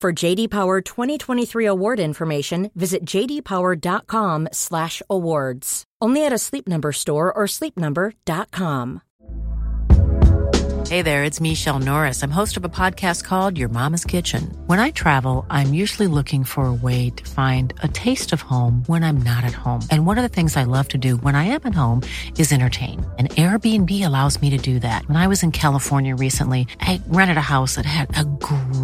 For JD Power 2023 award information, visit jdpower.com/awards. Only at a Sleep Number store or sleepnumber.com. Hey there, it's Michele Norris. I'm host of a podcast called Your Mama's Kitchen. When I travel, I'm usually looking for a way to find a taste of home when I'm not at home. And one of the things I love to do when I am at home is entertain. And Airbnb allows me to do that. When I was in California recently, I rented a house that had a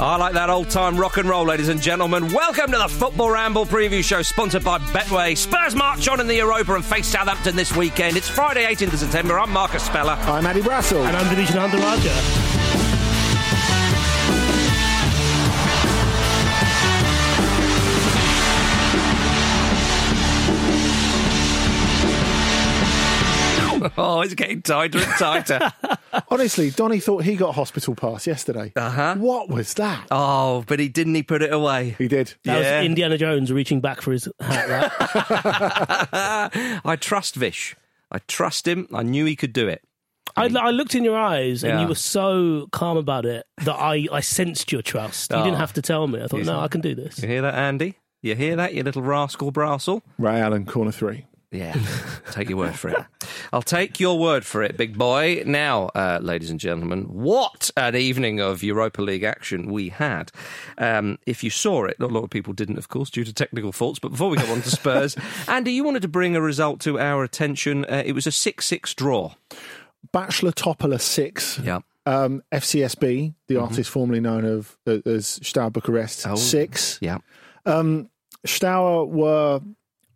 Oh, I like that old time rock and roll, ladies and gentlemen. Welcome to the Football Ramble preview show, sponsored by Betway. Spurs march on in the Europa and face Southampton this weekend. It's Friday, 18th of September. I'm Marcus Speller. I'm Andy Brassell. And I'm Division Under Raja. oh, it's getting tighter and tighter. Honestly, Donny thought he got hospital pass yesterday. Uh huh. What was that? oh, but he didn't. He put it away. He did. That Yeah. was Indiana Jones reaching back for his hat. That. I trust Vish. I trust him. I knew he could do it. I, I looked in your eyes and Yeah. you were so calm about it that I, I sensed your trust. You Oh. didn't have to tell me. I thought, no, see. I can do this. You hear that, Andy? You hear that, you little rascal brassel? Ray Allen, corner three. Yeah, take your word for it. I'll take your word for it, big boy. Now, uh, ladies and gentlemen, what an evening of Europa League action we had. Um, if you saw it, a lot of people didn't, of course, due to technical faults. But before we go on to Spurs, Andy, you wanted to bring a result to our attention. Uh, it was a 6 6 draw. Backa Topola 6. Yeah. Um, FCSB, the artist formerly known of, uh, as Steaua Bucharest, Oh. 6. Yeah. Um, Steaua were,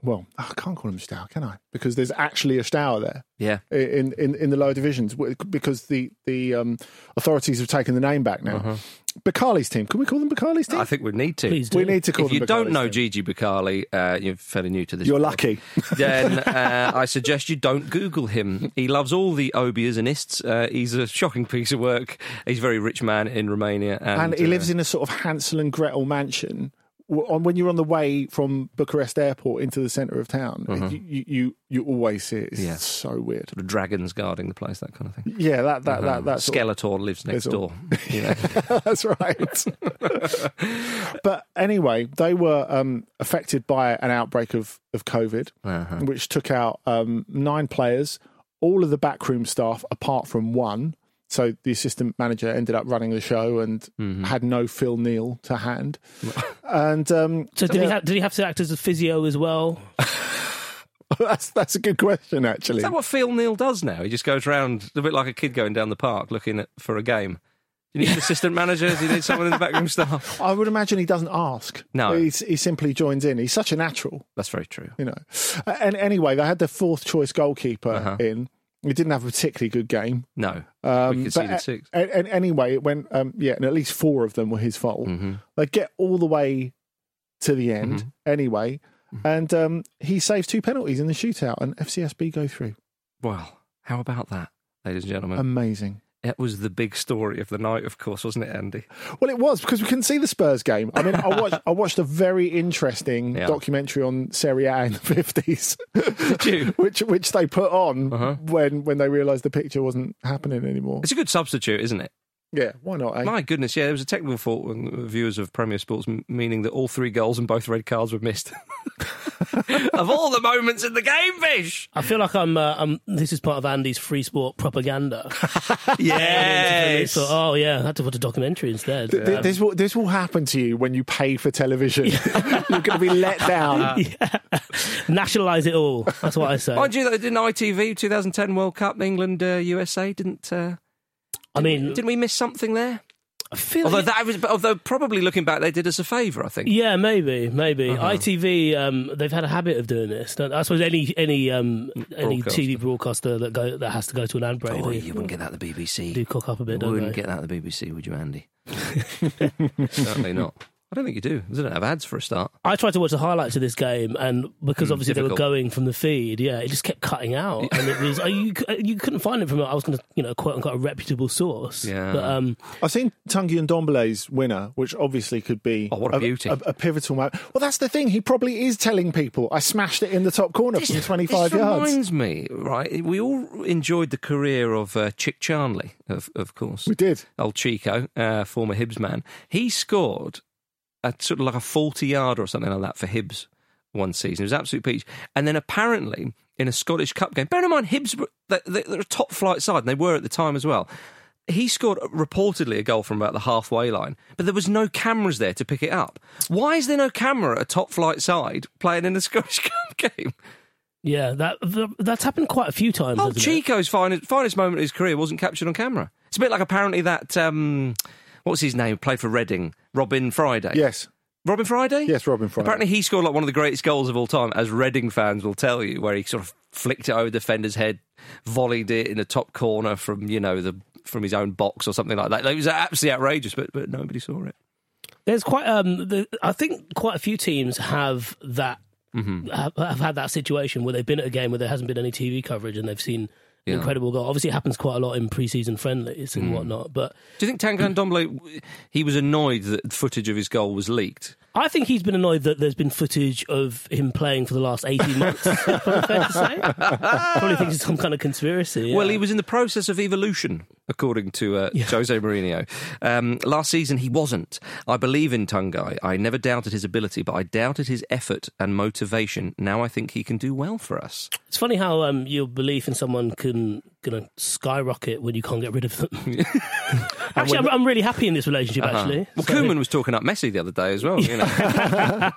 well, I can't call them Steaua, can I? Because there's actually a Steaua there. Yeah. in, in, in the lower divisions because the the um, authorities have taken the name back now. Becali's team. Can we call them Becali's team? Uh-huh. I think we need to. Please do. we need to call If them you don't know team. Gigi Becali, uh, you're fairly new to this. You're pod. lucky. then uh, I suggest you don't Google him. He loves all the obias and ists. Uh, he's a shocking piece of work. He's a very rich man in Romania, and, and he uh, lives in a sort of Hansel and Gretel mansion. On when you're on the way from Bucharest airport into the centre of town, you, you you you always see it. It's. Yeah. so weird. sort of dragons guarding the place, that kind of thing. Yeah, that that that that's Skeletor lives next door. You know. That's right. but anyway, they were um, affected by an outbreak of, of COVID, Uh-huh. which took out um, nine players, all of the backroom staff apart from one. So the assistant manager ended up running the show and Mm-hmm. had no Phil Neal to hand. and um, So did he, ha- did he have to act as a physio as well? that's that's a good question, actually. Is that what Phil Neal does now? He just goes around a bit like a kid going down the park looking at, for a game. Do you need an assistant manager? Do you need someone in the backroom staff? I would imagine he doesn't ask. No. He's, he simply joins in. He's such a natural, That's very true. you know. Uh, And anyway, they had their fourth choice goalkeeper Uh-huh. in. He didn't have a particularly good game. No, Um, we conceded a- six. a- And, anyway, it went, um, yeah, and at least four of them were his fault. Mhm. They get all the way to the end Mm-hmm. anyway. And um, he saves two penalties in the shootout, and FCSB go through. Well, how about that, ladies and gentlemen? Amazing. It was the big story of the night, of course, wasn't it, Andy? Well, it was because we couldn't see the Spurs game. I mean, I watched I watched a very interesting Yeah. documentary on Serie A in the fifties, which which they put on Uh-huh. when when they realised the picture wasn't happening anymore. It's a good substitute, isn't it? Yeah, why not? Eh? My goodness, yeah, there was a technical fault with viewers of Premier Sports, m- meaning that all three goals and both red cards were missed. of all the moments in the game, Fish! I feel like I'm. Uh, I'm. This is part of Andy's free sport propaganda. Yes! So, oh yeah, I had to put a documentary instead. Th- th- This will this will happen to you when you pay for television. You're going to be let down. Nationalise it all. That's what I say. Mind you, though, didn't ITV 2010 World Cup, England, uh, USA, didn't. Uh, I mean, didn't we miss something there? I feel Although like- that was, although probably looking back, they did us a favour. I think. Yeah, maybe, maybe. Uh-huh. ITV, um, they've had a habit of doing this. I suppose any any um, any TV broadcaster that go that has to go to an ad break, Oh, you wouldn't get that at the BBC. do cock up a bit, don't wouldn't they? get that at the BBC, would you, Andy? Certainly not. I don't think you do. They don't have ads for a start. I tried to watch the highlights of this game, and because obviously they Hmm, were going from the feed, yeah, it just kept cutting out, and it was uh, you you couldn't find it from I was going to you know quote unquote a reputable source. Yeah. but um, I've seen Tanguy Ndombele's winner, which obviously could be Oh, what a beauty. a, a pivotal moment. Well, that's the thing. He probably is telling people, "I smashed it in the top corner from 25 this yards." reminds me, right? We all enjoyed the career of uh, Chic Charnley, of, of course. We did. Old Chico, uh, former Hibs man. He scored a sort of like a 40 yard or something like that for Hibs one season. It was absolute peach. And then apparently in a Scottish Cup game, bear in mind, Hibs were they- they- they're a top flight side, and they were at the time as well. He scored reportedly a goal from about the halfway line, but there was no cameras there to pick it up. Why is there no camera at a top flight side playing in a Scottish Cup game? yeah, that that's happened quite a few times. Oh, hasn't it? Chico's finest, finest moment of his career wasn't captured on camera. It's a bit like apparently that um, what's his name played for Reading, Robin Friday. Yes. Robin Friday. Yes, Robin Friday. Apparently, he scored like one of the greatest goals of all time, as Reading fans will tell you, where he sort of flicked it over the defender's head, volleyed it in the top corner from you know the from his own box or something like that. It was absolutely outrageous, but but nobody saw it. There's quite um, the, I think quite a few teams have that Mm-hmm. have, have had that situation where they've been at a game where there hasn't been any TV coverage and they've seen Yeah. incredible goal. Obviously, it happens quite a lot in pre-season friendlies and hmm. whatnot. But Do you think Tanguy Ndombele, he was annoyed that footage of his goal was leaked? I think he's been annoyed that there's been footage of him playing for the last 18 months. Probably fair to say. Probably thinks it's some kind of conspiracy. Well, he was in the process of evolution, according to uh, Jose Mourinho. Um, last season, he wasn't. I believe in Tanguy. I never doubted his ability, but I doubted his effort and motivation. Now I think he can do well for us. It's funny how um, your belief in someone can gonna skyrocket when you can't get rid of them. actually, I'm, I'm really happy in this relationship. Actually, Uh-huh. Well, So- Koeman was talking up Messi the other day as well. You know.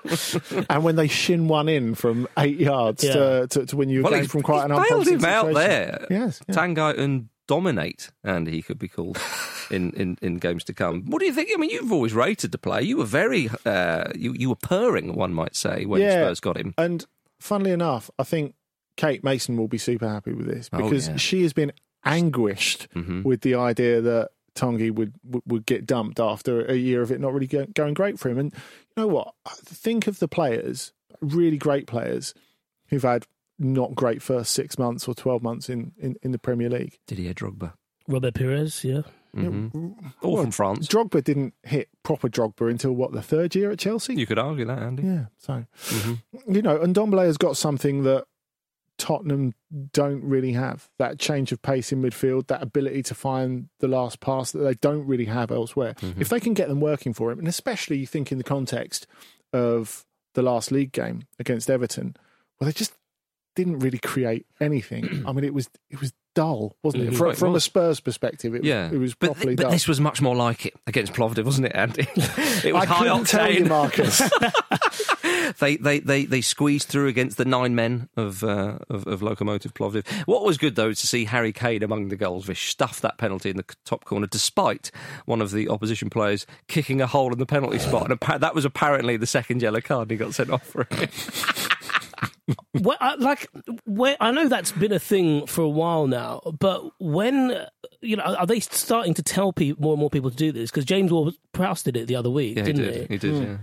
and when they shin one in from eight yards Yeah. to, to, to win you a well, game from quite he's an bailed unpromising him out situation. there. Yes, yeah. Tanguy and dominate, and he could be called in, in, in games to come. What do you think? I mean, you've always rated the player. You were very, uh, you you were purring, one might say, when Yeah. Spurs got him. And funnily enough, I think Kate Mason will be super happy with this Oh, because yeah. she has been anguished Mhm. with the idea that Tanguy would would get dumped after a year of it not really going great for him. And you know what? Think of the players, really great players, who've had not great first six months or twelve months in, in, in the Premier League. Didier Drogba. Robert Pires, yeah. hmm All from France. Drogba didn't hit proper Drogba until what the third year at Chelsea. You could argue that, Andy. Yeah, so Mm-hmm. you know, and Ndombele has got something that Tottenham don't really have that change of pace in midfield, that ability to find the last pass that they don't really have elsewhere. Mm-hmm. If they can get them working for him, and especially you think in the context of the last league game against Everton, well, they just didn't really create anything. I mean, it was it was dull, wasn't it? Mm, From, from a. Spurs perspective, it, Yeah, was, it was but, properly but dull. this was much more like it against Plovdiv, wasn't it, Andy? it was I high couldn't tell you, octane. Marcus. they, they, they, they squeezed through against the nine men of, uh, of, of Lokomotiv Plovdiv. What was good, though, is to see Harry Kane among the goals. They stuffed that penalty in the top corner, despite one of the opposition players kicking a hole in the penalty spot. And that was apparently the second yellow card he got sent off for it. Well, I, like, where, I know that's been a thing for a while now, but when you know, are they starting to tell people, more and more people to do this? Because James Ward-Prowse did it the other week, yeah, didn't he? Did. He, he did, mm. yeah.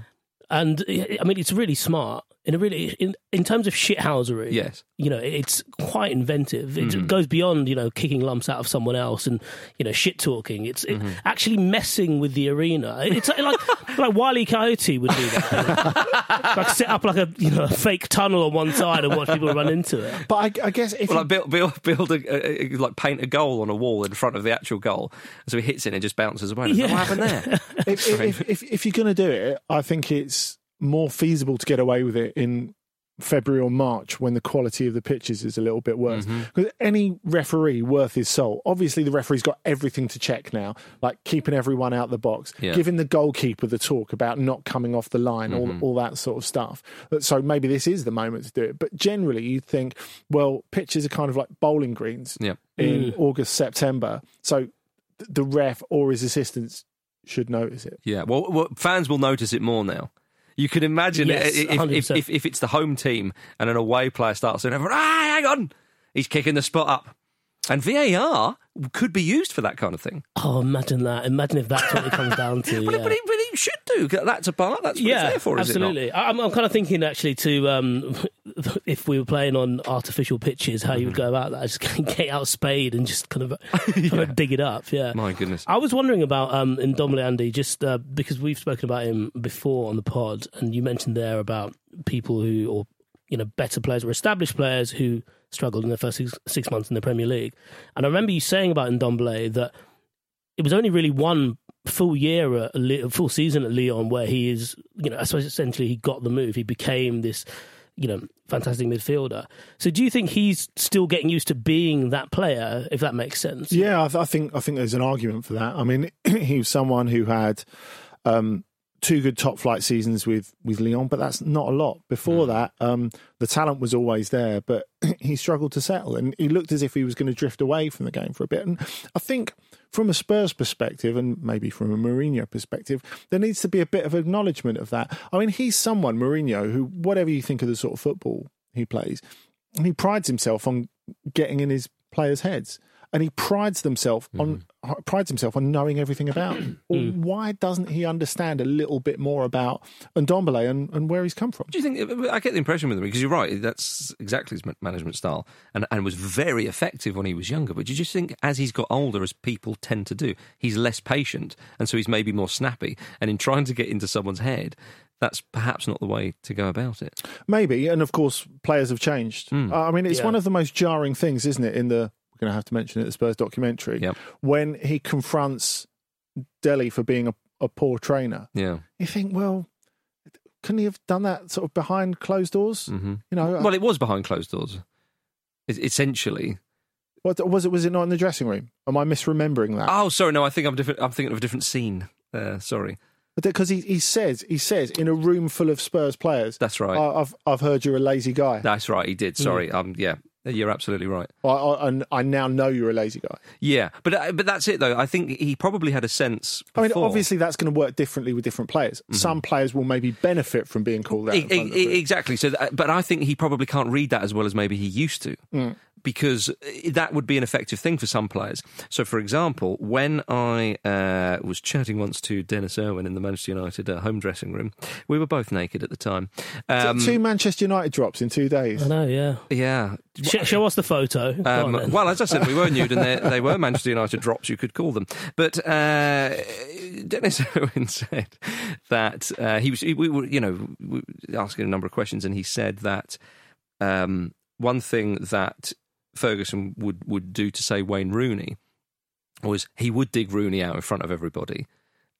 And I mean, it's really smart in a really in, in terms of shithousery. Yes, you know, it's quite inventive. It mm. goes beyond you know kicking lumps out of someone else and you know shit talking. It's mm-hmm. actually messing with the arena. It's like like Wiley Coyote would do that, like set up like a you know a fake tunnel on one side and watch people run into it. But I, I guess if well, you... like build build, build a, a, like paint a goal on a wall in front of the actual goal, so he hits it and it just bounces away. Yeah. What happened there? if, if, if, if you're going to do it, I think it's more feasible to get away with it in February or March when the quality of the pitches is a little bit worse. Mm-hmm. Because any referee worth his salt, obviously the referee's got everything to check now, like keeping everyone out the box, yeah. giving the goalkeeper the talk about not coming off the line, mm-hmm. all all that sort of stuff. So maybe this is the moment to do it. But generally, you think, well, pitches are kind of like bowling greens in mm. August, September. So the ref or his assistants should notice it. Yeah, well, well fans will notice it more now. You can imagine yes, if, if, if, if, it's the home team and an away player starts saying, ah, hang on, he's kicking the spot up. And VAR could be used for that kind of thing. Oh, imagine that. Imagine if that's what it comes down to. but, yeah. but, it, but, it, should do. That's a part. That's what yeah, it's there for, absolutely. I'm, I'm, kind of thinking, actually, to um, if we were playing on artificial pitches, how you would go about that. Just get out a spade and just kind of, kind of dig it up. Yeah. My goodness. I was wondering about um, Ndombele Andy, just uh, because we've spoken about him before on the pod, and you mentioned there about people who, or you know, better players or established players who struggled in the first six, six months in the Premier League. And I remember you saying about Ndombele that it was only really one full year, a full season at Lyon where he is, you know, I suppose essentially he got the move. He became this, you know, fantastic midfielder. So do you think he's still getting used to being that player, if that makes sense? Yeah, I, th- I think I think there's an argument for that. I mean, he was someone who had um, two good top flight seasons with with Lyon, but that's not a lot. Before mm. that, um, the talent was always there, but he struggled to settle, and he looked as if he was going to drift away from the game for a bit. And I think, from a Spurs perspective, and maybe from a Mourinho perspective, there needs to be a bit of acknowledgement of that. I mean, he's someone Mourinho who, whatever you think of the sort of football he plays, he prides himself on getting in his players' heads and he prides himself on mm. prides himself on knowing everything about. mm. Why doesn't he understand a little bit more about Ndombele and, and where he's come from? Do you think? I get the impression with him because you're right. That's exactly his management style, and and was very effective when he was younger. But do you just think as he's got older, as people tend to do, he's less patient, and so he's maybe more snappy. And in trying to get into someone's head, that's perhaps not the way to go about it. Maybe, and of course, players have changed. Mm. I mean, it's yeah. one of the most jarring things, isn't it, in the we're going to have to mention it, the Spurs documentary, yep. when he confronts Dele for being a, a poor trainer. Yeah. You think, well, couldn't he have done that sort of behind closed doors? Mm-hmm. You know, well, it was behind closed doors, essentially. What was it? Was it not in the dressing room? Am I misremembering that? Oh, sorry, no. I think I'm different. I'm thinking of a different scene. Uh, sorry, because he, he says he says in a room full of Spurs players. That's right. I've I've heard you're a lazy guy. That's right. He did. Sorry. Mm. Um. Yeah. You're absolutely right. I, I, I, now know you're a lazy guy. Yeah, but uh, but that's it though. I think he probably had a sense. Before. I mean, obviously that's going to work differently with different players. Mm-hmm. Some players will maybe benefit from being called out. E- e- exactly. So, that, but I think he probably can't read that as well as maybe he used to. Mm because that would be an effective thing for some players. So, for example, when I uh, was chatting once to Denis Irwin in the Manchester United uh, home dressing room, we were both naked at the time. Um, two Manchester United drops in two days. I know, yeah. Yeah. Sh- show us the photo. Um, well, as I said, we were nude and they, they, were Manchester United drops, you could call them. But uh, Denis Irwin said that uh, he was, we were, you know, asking a number of questions, and he said that. Um, one thing that Ferguson would, would do to say Wayne Rooney was he would dig Rooney out in front of everybody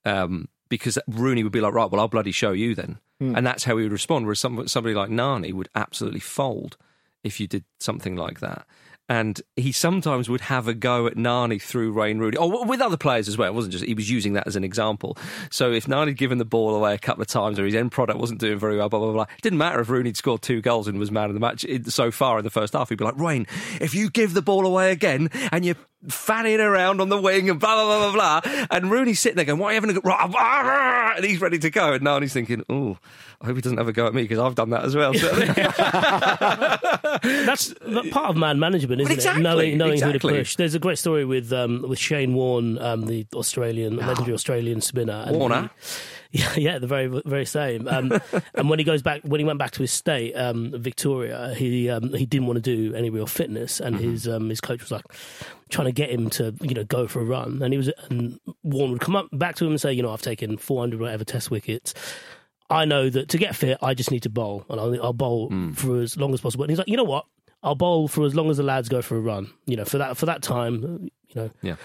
um, because Rooney would be like, right, well, I'll bloody show you then. Mm. And that's how he would respond. Whereas some, somebody like Nani would absolutely fold if you did something like that. And he sometimes would have a go at Nani through Wayne Rooney, or with other players as well. It wasn't just he was using that as an example. So if Nani had given the ball away a couple of times, or his end product wasn't doing very well, blah blah blah, it didn't matter if Rooney would scored two goals and was man of the match so far in the first half. He'd be like, Wayne, if you give the ball away again and you're fanning around on the wing and blah blah blah blah blah, and Rooney's sitting there going, "Why are you having a go?" And he's ready to go, and Nani's thinking, "Oh, I hope he doesn't have a go at me because I've done that as well." That's that part of man management, isn't exactly, it? Knowing, knowing who to push. There's a great story with um, with Shane Warne, um, the Australian legendary Australian spinner. And Warner? he- yeah, yeah, the very very same. Um, and when he goes back, when he went back to his state, um, Victoria, he um, he didn't want to do any real fitness, and Mm-hmm. his um, his coach was like trying to get him to you know go for a run, and he was and Warne would come up back to him and say, you know, I've taken 400 whatever test wickets. I know that to get fit, I just need to bowl, and I'll, I'll bowl Hmm. for as long as possible. And he's like, you know what? I'll bowl for as long as the lads go for a run. You know, for that for that time, you know. yeah.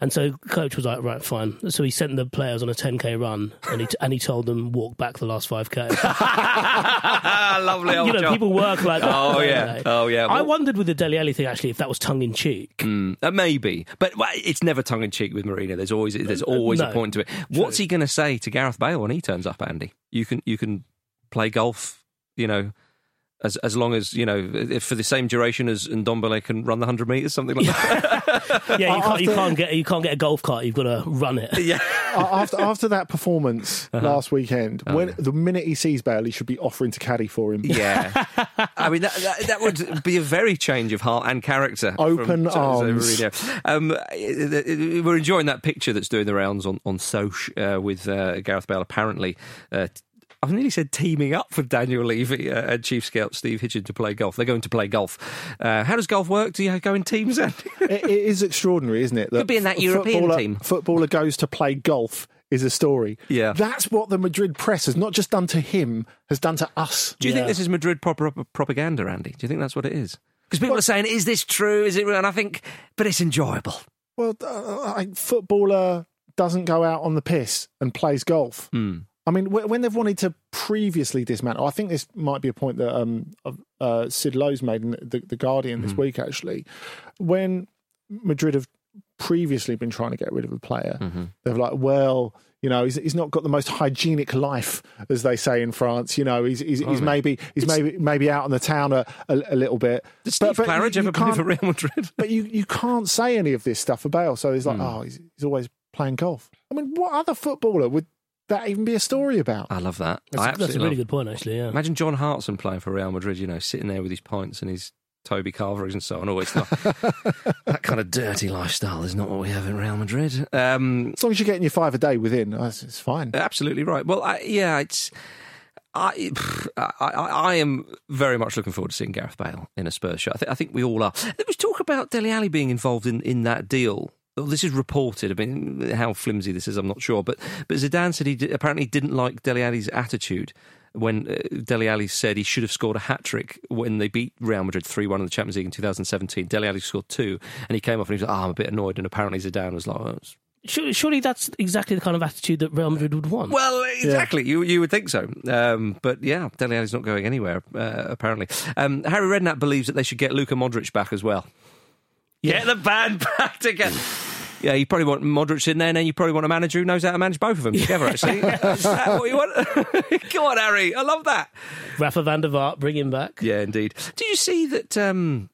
And so coach was like, right, fine. So he sent the players on a 10k run, and he and he told them walk back the last 5k. Lovely old you know, job. people work like that. Oh, yeah. they? Oh, yeah. I wondered with the Dele Alli thing actually if that was tongue in cheek. Mm, uh, maybe, but well, it's never tongue in cheek with Mourinho. There's always there's always a No. point to it. What's he going to say to Gareth Bale when he turns up, Andy? You can you can play golf, you know, as as long as you know if for the same duration as Ndombele can run the hundred meters, something like that. Yeah, you can't, you can't get you can't get a golf cart. You've got to run it. yeah, after after that performance Uh-huh. last weekend, Oh, when the minute he sees Bale, he should be offering to caddy for him. yeah. I mean that, that that would be a very change of heart and character. Open Jose arms. Mourinho. Um, it- it- we're enjoying that picture that's doing the rounds on on Soch uh, with uh, Gareth Bale apparently. Uh, I've nearly said teaming up with Daniel Levy uh, and Chief Scout Steve Hitchen to play golf. They're going to play golf. Uh, how does golf work? Do you go in teams? It, it is extraordinary, isn't it? Could be in that European footballer, team. Footballer goes to play golf is a story. Yeah. that's what the Madrid press has not just done to him, has done to us. Do you think this is Madrid proper propaganda, Andy? Do you think that's what it is? Because people are saying, "Is this true? Is it real?" And I think, but it's enjoyable. Well, uh, a footballer doesn't go out on the piss and plays golf. Hmm. I mean, when they've wanted to previously dismantle, I think this might be a point that um, uh, Sid Lowe's made in the, the Guardian Hmm. this week, actually. When Madrid have previously been trying to get rid of a player, Mm-hmm. they're like, well, you know, he's, he's not got the most hygienic life, as they say in France. You know, he's he's, he's maybe he's maybe maybe out on the town a, a, a little bit. Did Steve you- Claridge ever play for Real Madrid? but you, you can't say any of this stuff for Bale. So he's like, Hmm. oh, he's, he's always playing golf. I mean, what other footballer would that even be a story about? I love that. That's, I that's a really love- good point, actually. Yeah. Imagine John Hartson playing for Real Madrid, you know, sitting there with his pints and his Toby Carverings and so on. Always that kind of dirty lifestyle is not what we have in Real Madrid. Um, As long as you're getting your five a day within, uh, it's, it's fine. absolutely right. Well, I, yeah, it's. I, I, I, I am very much looking forward to seeing Gareth Bale in a Spurs shirt. I, th- I think we all are. There was talk about Dele Alli being involved in, in that deal. Well, this is reported. I mean, how flimsy this is, I'm not sure. But but Zidane said he di- apparently didn't like Dele Alli's attitude when uh, Dele Alli said he should have scored a hat trick when they beat Real Madrid 3 1 in the Champions League in 2017. Dele Alli scored two, and he came off and he was like, oh, I'm a bit annoyed. And apparently Zidane was like, oh, Surely, surely that's exactly the kind of attitude that Real Madrid would want. well, exactly. You you would think so, um, but yeah, Dele Alli's not going anywhere. Uh, apparently, um, Harry Redknapp believes that they should get Luka Modric back as well. Get the band back together. Yeah, you probably want Modric in there, and then you probably want a manager who knows how to manage both of them together. Actually, is that what you want? Come on, Harry. I love that. Rafa van der Vaart, bring him back. Yeah, indeed. Did you see that? Um,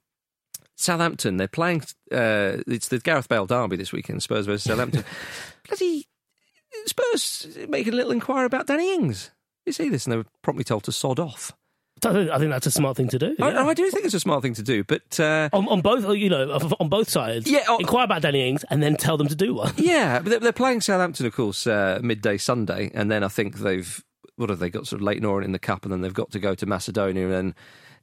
Southampton, they're playing. Uh, it's the Gareth Bale derby this weekend. Spurs versus Southampton. Bloody Spurs making a little inquiry about Danny Ings. You see this, and they were promptly told to sod off. I think that's a smart thing to do. I, yeah. I do think it's a smart thing to do, but uh, on, on both, you know, on both sides. Yeah, oh- inquire about Danny Ings and then tell them to do one. yeah, but they're, they're playing Southampton, of course, uh, midday Sunday, and then I think they've what have they got? Sort of Leyton Orient in the cup, and then they've got to go to Macedonia, and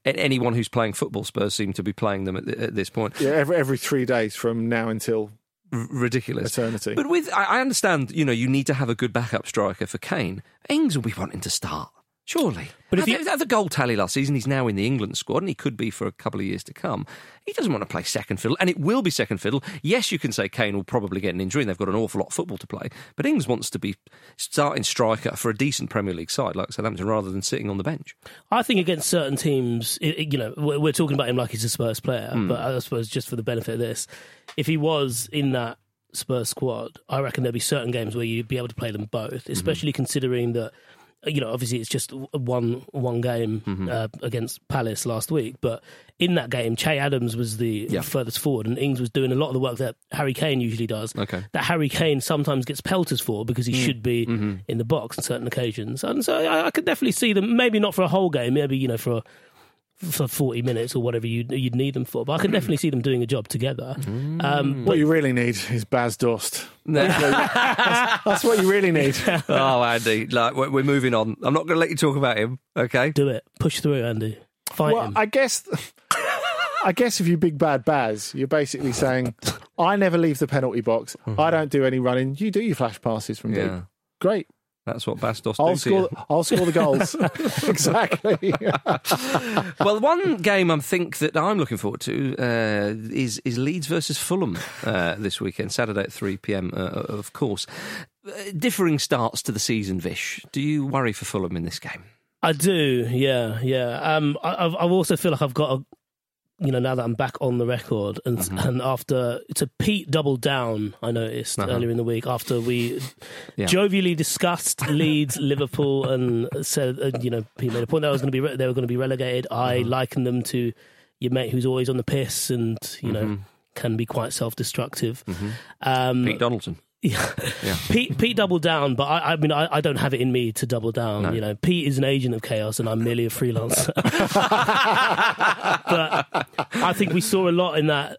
a- anyone who's playing football, Spurs seem to be playing them at, th- at this point. Yeah, every, every three days from now until R- ridiculous. eternity. But with, I I understand, you know, you need to have a good backup striker for Kane. Ings will be wanting to start. Surely. But But if if you- you the goal tally last season, he's now in the England squad, and he could be for a couple of years to come. He doesn't want to play second fiddle, and it will be second fiddle. Yes, you can say Kane will probably get an injury, and they've got an awful lot of football to play. But Ings wants to be starting striker for a decent Premier League side like Southampton, rather than sitting on the bench. I think against certain teams, it, it- you know, we're, we're talking about him like he's a Spurs player, Hmm. but I suppose just for the benefit of this, if he was in that Spurs squad, I reckon there'd be certain games where you'd be able to play them Mm-hmm. both, especially considering that. You know, obviously it's just one one game Mm-hmm. uh, against Palace last week, but in that game, Che Adams was the Yeah. furthest forward, and Ings was doing a lot of the work that Harry Kane usually does. Okay. Mm. That Harry Kane sometimes gets pelters for because he should be Mm-hmm. in the box on certain occasions, and so I, I could definitely see them. Maybe not for a whole game, maybe you know for for forty minutes or whatever you'd, you'd need them for, but I could definitely see them doing a job together. Um, What you really need is Bas Dost. That's what you really need. oh, Andy, like we're we're moving on. I'm not going to let you talk about him. Okay. do it, push through, Andy, fight Well, him. I guess, I guess if you big bad Baz, you're basically saying, I never leave the penalty box. I don't do any running. You do your flash passes from Yeah. deep. Great. That's what Bastos I'll do to score. you. I'll score the goals. exactly. Well, one game I think that I'm looking forward to uh, is is Leeds versus Fulham uh, this weekend, Saturday at 3 p.m. Uh, of course. Uh, differing starts to the season, Vish. Do you worry for Fulham in this game? I do, yeah, yeah. Um, I, I've, I also feel like I've got a, you know, now that I'm back on the record, and Mm-hmm. and after it's a Pete double down. I noticed earlier in the week after we Uh-huh. Yeah. jovially discussed Leeds, Liverpool, and said, uh, you know, Pete made a point that I was going to be re- they were going to be relegated. I Uh-huh. likened them to your mate who's always on the piss and you know Mm-hmm. can be quite self-destructive. Um, Pete Donaldson. Yeah. Pete, Pete doubled down, but I, I mean, I, I don't have it in me to double down. You know, Pete is an agent of chaos, and I'm merely a freelancer. but I think we saw a lot in that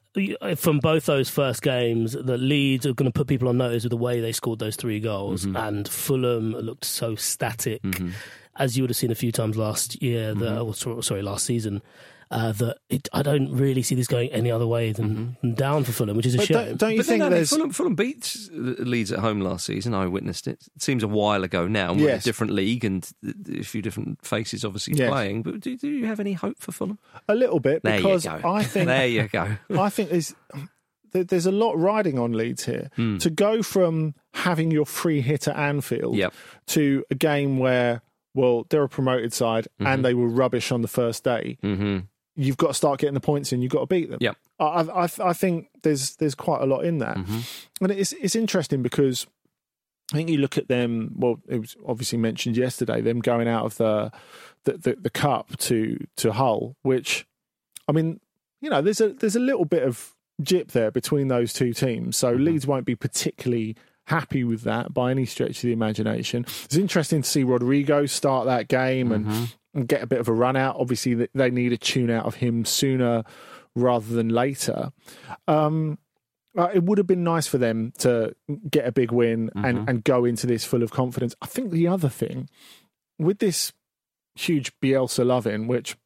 from both those first games. That Leeds are going to put people on notice with the way they scored those three goals, mm-hmm. and Fulham looked so static, mm-hmm. as you would have seen a few times last year. Oh, sorry, sorry, last season. Uh, that it, I don't really see this going any other way than, than down for Fulham, which is a But shame. don't, don't you But then, think I mean, there's? Fulham, Fulham beat Leeds at home last season. I witnessed it. It seems a while ago now. and We're in a different league and a few different faces obviously Yes. playing. But do, do you have any hope for Fulham? A little bit There because you go. I think there you go. I think there's there's a lot riding on Leeds here to go from having your free hit at Anfield Yep. to a game where well they're a promoted side and they were rubbish on the first day. hmm You've got to start getting the points in. You've got to beat them. Yeah, I, I, I think there's there's quite a lot in that, mm-hmm. and it's it's interesting because I think you look at them. Well, it was obviously mentioned yesterday them going out of the the, the, the cup to to Hull, which I mean, you know, there's a there's a little bit of jip there between those two teams. So mm-hmm. Leeds won't be particularly happy with that by any stretch of the imagination. It's interesting to see Rodrigo start that game and, mm-hmm. And get a bit of a run out. Obviously, they need a tune out of him sooner rather than later. Um, uh, it would have been nice for them to get a big win and, and go into this full of confidence. I think the other thing with this huge Bielsa loving, which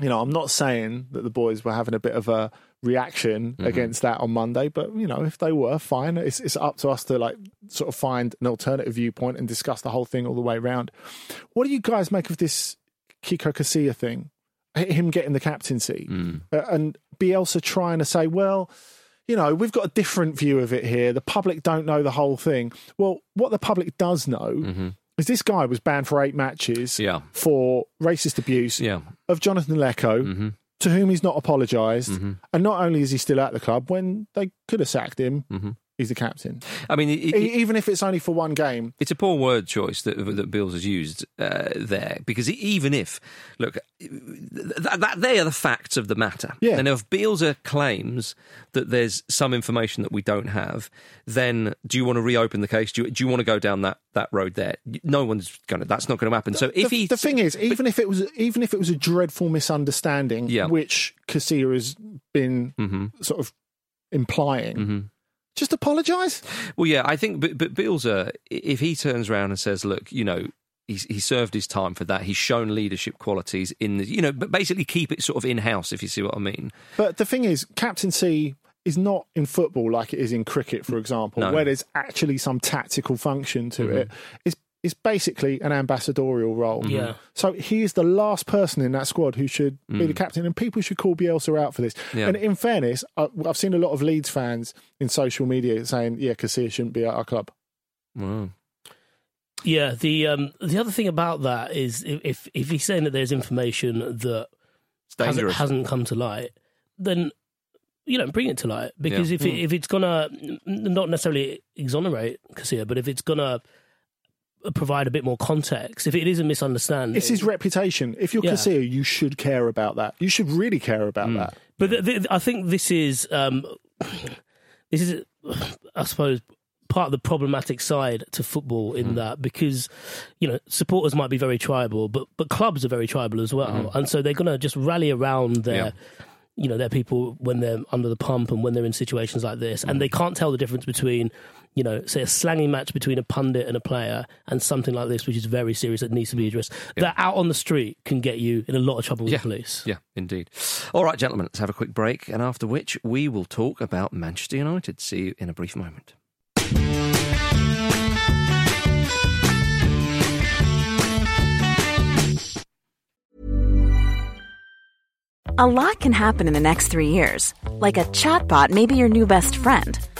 you know, I'm not saying that the boys were having a bit of a reaction against that on Monday, but you know, if they were, fine. It's it's up to us to like sort of find an alternative viewpoint and discuss the whole thing all the way around. What do you guys make of this Kiko Casilla thing? Him getting the captaincy Uh, and Bielsa trying to say, well, you know, we've got a different view of it here. The public don't know the whole thing. Well, what the public does know is this guy was banned for eight matches Yeah. for racist abuse Yeah. of Jonathan Leko, Mm-hmm. to whom he's not apologised. And not only is he still at the club, when they could have sacked him, Mm-hmm. He's the captain. I mean, it, it- Even if it's only for one game. It's a poor word choice that that Bills has used uh, there because even if look, that, that they are the facts of the matter. Yeah. And if Bielsa claims that there's some information that we don't have, then do you want to reopen the case? Do you, do you want to go down that, that road there? No one's going to. That's not going to happen. So if the, he the thing is, even if it was, even if it was a dreadful misunderstanding, Yeah. which Casilla has been Mhm. sort of implying, Mhm. Just apologise. Well, yeah, I think, but, but Bielsa, if he turns around and says, look, you know, he's, he served his time for that. He's shown leadership qualities in the, you know, but basically keep it sort of in house, if you see what I mean. But the thing is, captaincy is not in football like it is in cricket, for example, No. where there's actually some tactical function to Mm-hmm. it. It's is basically an ambassadorial role. Yeah. So he is the last person in that squad who should be the captain, and people should call Bielsa out for this. Yeah. And in fairness, I, I've seen a lot of Leeds fans in social media saying, "Yeah, Casilla shouldn't be at our club." Wow. Yeah, the um, the other thing about that is if if, if he's saying that there's information that hasn't, hasn't come to light, then you know bring it to light because Yeah. if it, if it's gonna not necessarily exonerate Casilla, but if it's gonna provide a bit more context, if it is a misunderstanding, It's his reputation. If you're Yeah. Casilla, you should care about that. You should really care about mm. that. But th- th- I think this is um, this is, I suppose, part of the problematic side to football in mm. that because you know supporters might be very tribal, but but clubs are very tribal as well, mm. and so they're going to just rally around their. Yeah. You know, their people when they're under the pump and when they're in situations like this, and they can't tell the difference between, you know, say a slanging match between a pundit and a player, and something like this, which is very serious that needs to be mm. addressed. That out on the street can get you in a lot of trouble with Yeah. the police. Yeah, indeed. All right, gentlemen, let's have a quick break, and after which we will talk about Manchester United. See you in a brief moment. A lot can happen in the next three years. Like a chatbot may be your new best friend.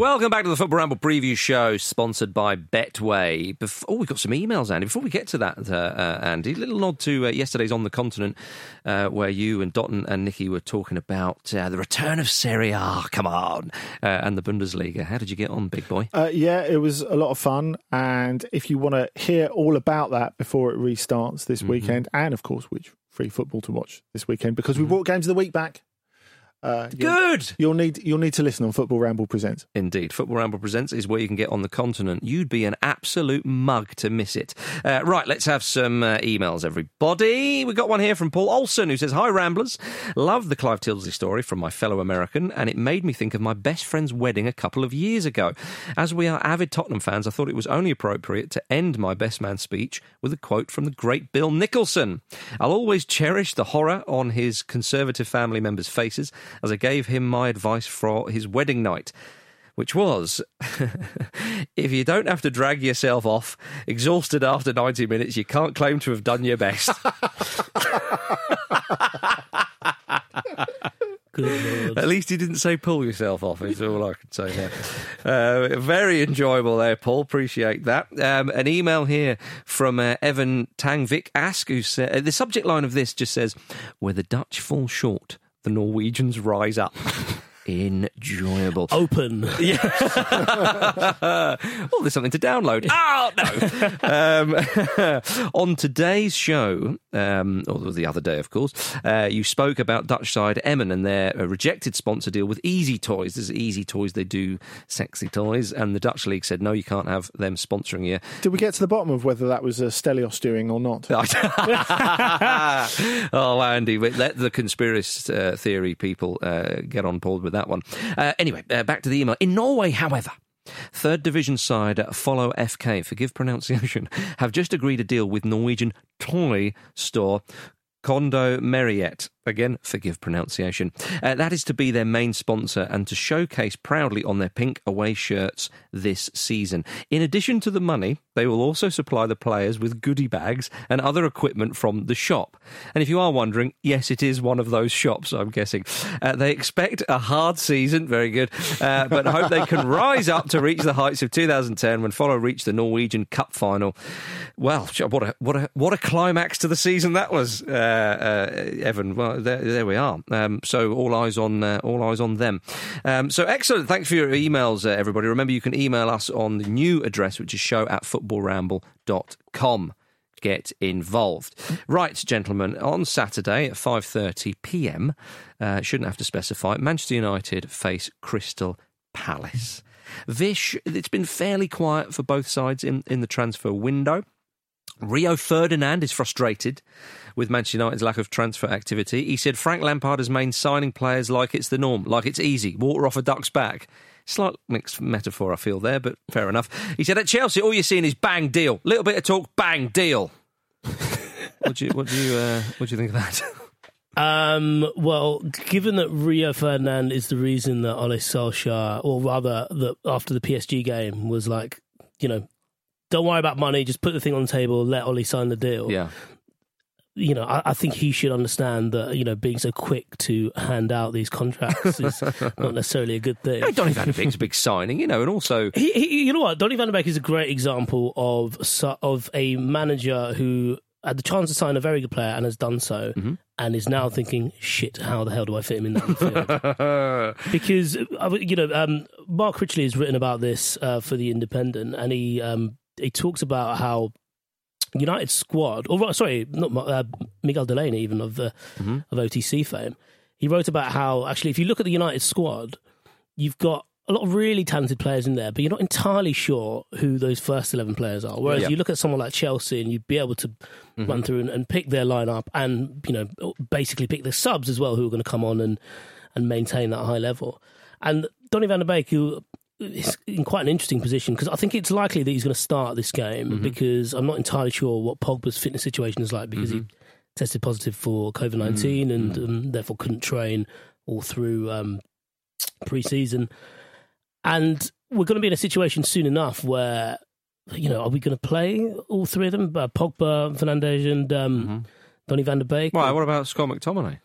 Welcome back to the Football Ramble preview show, sponsored by Betway. Before, oh, we've got some emails, Andy. Before we get to that, uh, uh, Andy, a little nod to uh, yesterday's On the Continent, uh, where you and Dotun and Nikki were talking about uh, the return of Serie A, come on, uh, and the Bundesliga. How did you get on, big boy? Uh, yeah, it was a lot of fun. And if you want to hear all about that before it restarts this weekend, and of course, which free football to watch this weekend, because we brought games of the week back. Uh, you'll, Good! you'll need you'll need to listen on Football Ramble Presents. Indeed. Football Ramble Presents is where you can get on the continent. You'd be an absolute mug to miss it. Uh, right, let's have some uh, emails, everybody. We got one here from Paul Olson who says, Hi, Ramblers. Love the Clive Tyldesley story from my fellow American, and it made me think of my best friend's wedding a couple of years ago. As we are avid Tottenham fans, I thought it was only appropriate to end my best man speech with a quote from the great Bill Nicholson. I'll always cherish the horror on his conservative family members' faces as I gave him my advice for his wedding night which was if you don't have to drag yourself off exhausted after 90 minutes, you can't claim to have done your best. At least he didn't say pull yourself off, is all I can say there. Uh, very enjoyable there, Paul. Appreciate that. Um, an email here from uh, Evan Tangvik Ask, who said, uh, the subject line of this just says, Where the Dutch fall short, the Norwegians rise up. Enjoyable. Open. Yeah. oh, there's something to download. Oh, no. um, on today's show, um, or the other day, of course, uh, you spoke about Dutch side Emmen and their uh, rejected sponsor deal with Easy Toys. There's Easy Toys, they do sexy toys. And the Dutch League said, no, you can't have them sponsoring you. Did we get to the bottom of whether that was a Stelios doing or not? oh, Andy, let the conspiracy uh, theory people uh, get on board with that one. Uh, anyway, uh, back to the email. In Norway, however, Third division side Follo FK, forgive pronunciation, have just agreed a deal with Norwegian toy store Kondomeriet. Again, forgive pronunciation. Uh, that is to be their main sponsor and to showcase proudly on their pink away shirts this season. In addition to the money, they will also supply the players with goodie bags and other equipment from the shop. And if you are wondering, yes, it is one of those shops, I'm guessing. Uh, they expect a hard season, very good, uh, but hope they can rise up to reach the heights of 2010 when Follo reached the Norwegian Cup final. Well, what a what a what a climax to the season that was, uh, uh, Evan. Well, there, there we are. Um, so all eyes on uh, all eyes on them. Um, so excellent. Thanks for your emails, uh, everybody. Remember, you can email us on the new address, which is show at footballramble.com. Get involved, right, gentlemen. On Saturday at five thirty p.m., uh, shouldn't have to specify. Manchester United face Crystal Palace. Vish, it's been fairly quiet for both sides in, in the transfer window. Rio Ferdinand is frustrated with Manchester United's lack of transfer activity. He said Frank Lampard has made signing players like it's the norm, like it's easy, water off a duck's back. Slight mixed metaphor, I feel there, but fair enough. He said at Chelsea, all you're seeing is bang deal, little bit of talk, bang deal. what do you what do you uh, what do you think of that? Um, well, given that Rio Ferdinand is the reason that Ole Solskjaer, or rather that after the PSG game, was like, you know, don't worry about money, just put the thing on the table, let Ole sign the deal. Yeah. You know, I, I think he should understand that, you know, being so quick to hand out these contracts is not necessarily a good thing. Hey, Donny van de Beek's a big signing, you know, and also He, he, you know what? Donny van der Beek is a great example of of a manager who had the chance to sign a very good player and has done so, Mm-hmm. and is now thinking, "Shit, how the hell do I fit him in that midfield?" because uh, you know, um, Mark Critchley has written about this uh, for the Independent, and he um, he talks about how United squad, or sorry, not uh, Miguel Delaney, even of the of OTC fame. He wrote about how actually, if you look at the United squad, you've got a lot of really talented players in there, but you're not entirely sure who those first 11 players are. Whereas you look at someone like Chelsea and you'd be able to run through and, and pick their lineup and, you know, basically pick the subs as well who are going to come on and, and maintain that high level. And Donny van der Beek, who is in quite an interesting position because I think it's likely that he's going to start this game because I'm not entirely sure what Pogba's fitness situation is like because he tested positive for COVID 19 and um, therefore couldn't train all through um, pre season. And we're going to be in a situation soon enough where, you know, are we going to play all three of them? Uh, Pogba, Fernandez, and um, Donny van der Beek? Why, what about Scott McTominay?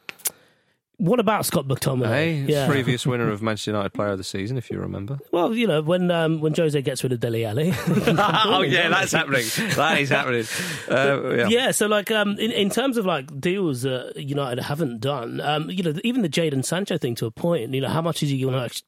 What about Scott McTominay? Hey, yeah. previous winner of Manchester United Player of the Season, if you remember. Well, you know, when um, when Jose gets rid of Dele Alli. oh yeah, that's happening. That is happening. Uh, yeah. yeah, so like um, in in terms of like deals that United haven't done, um, you know, even the Jadon Sancho thing to a point. You know, how much is he going to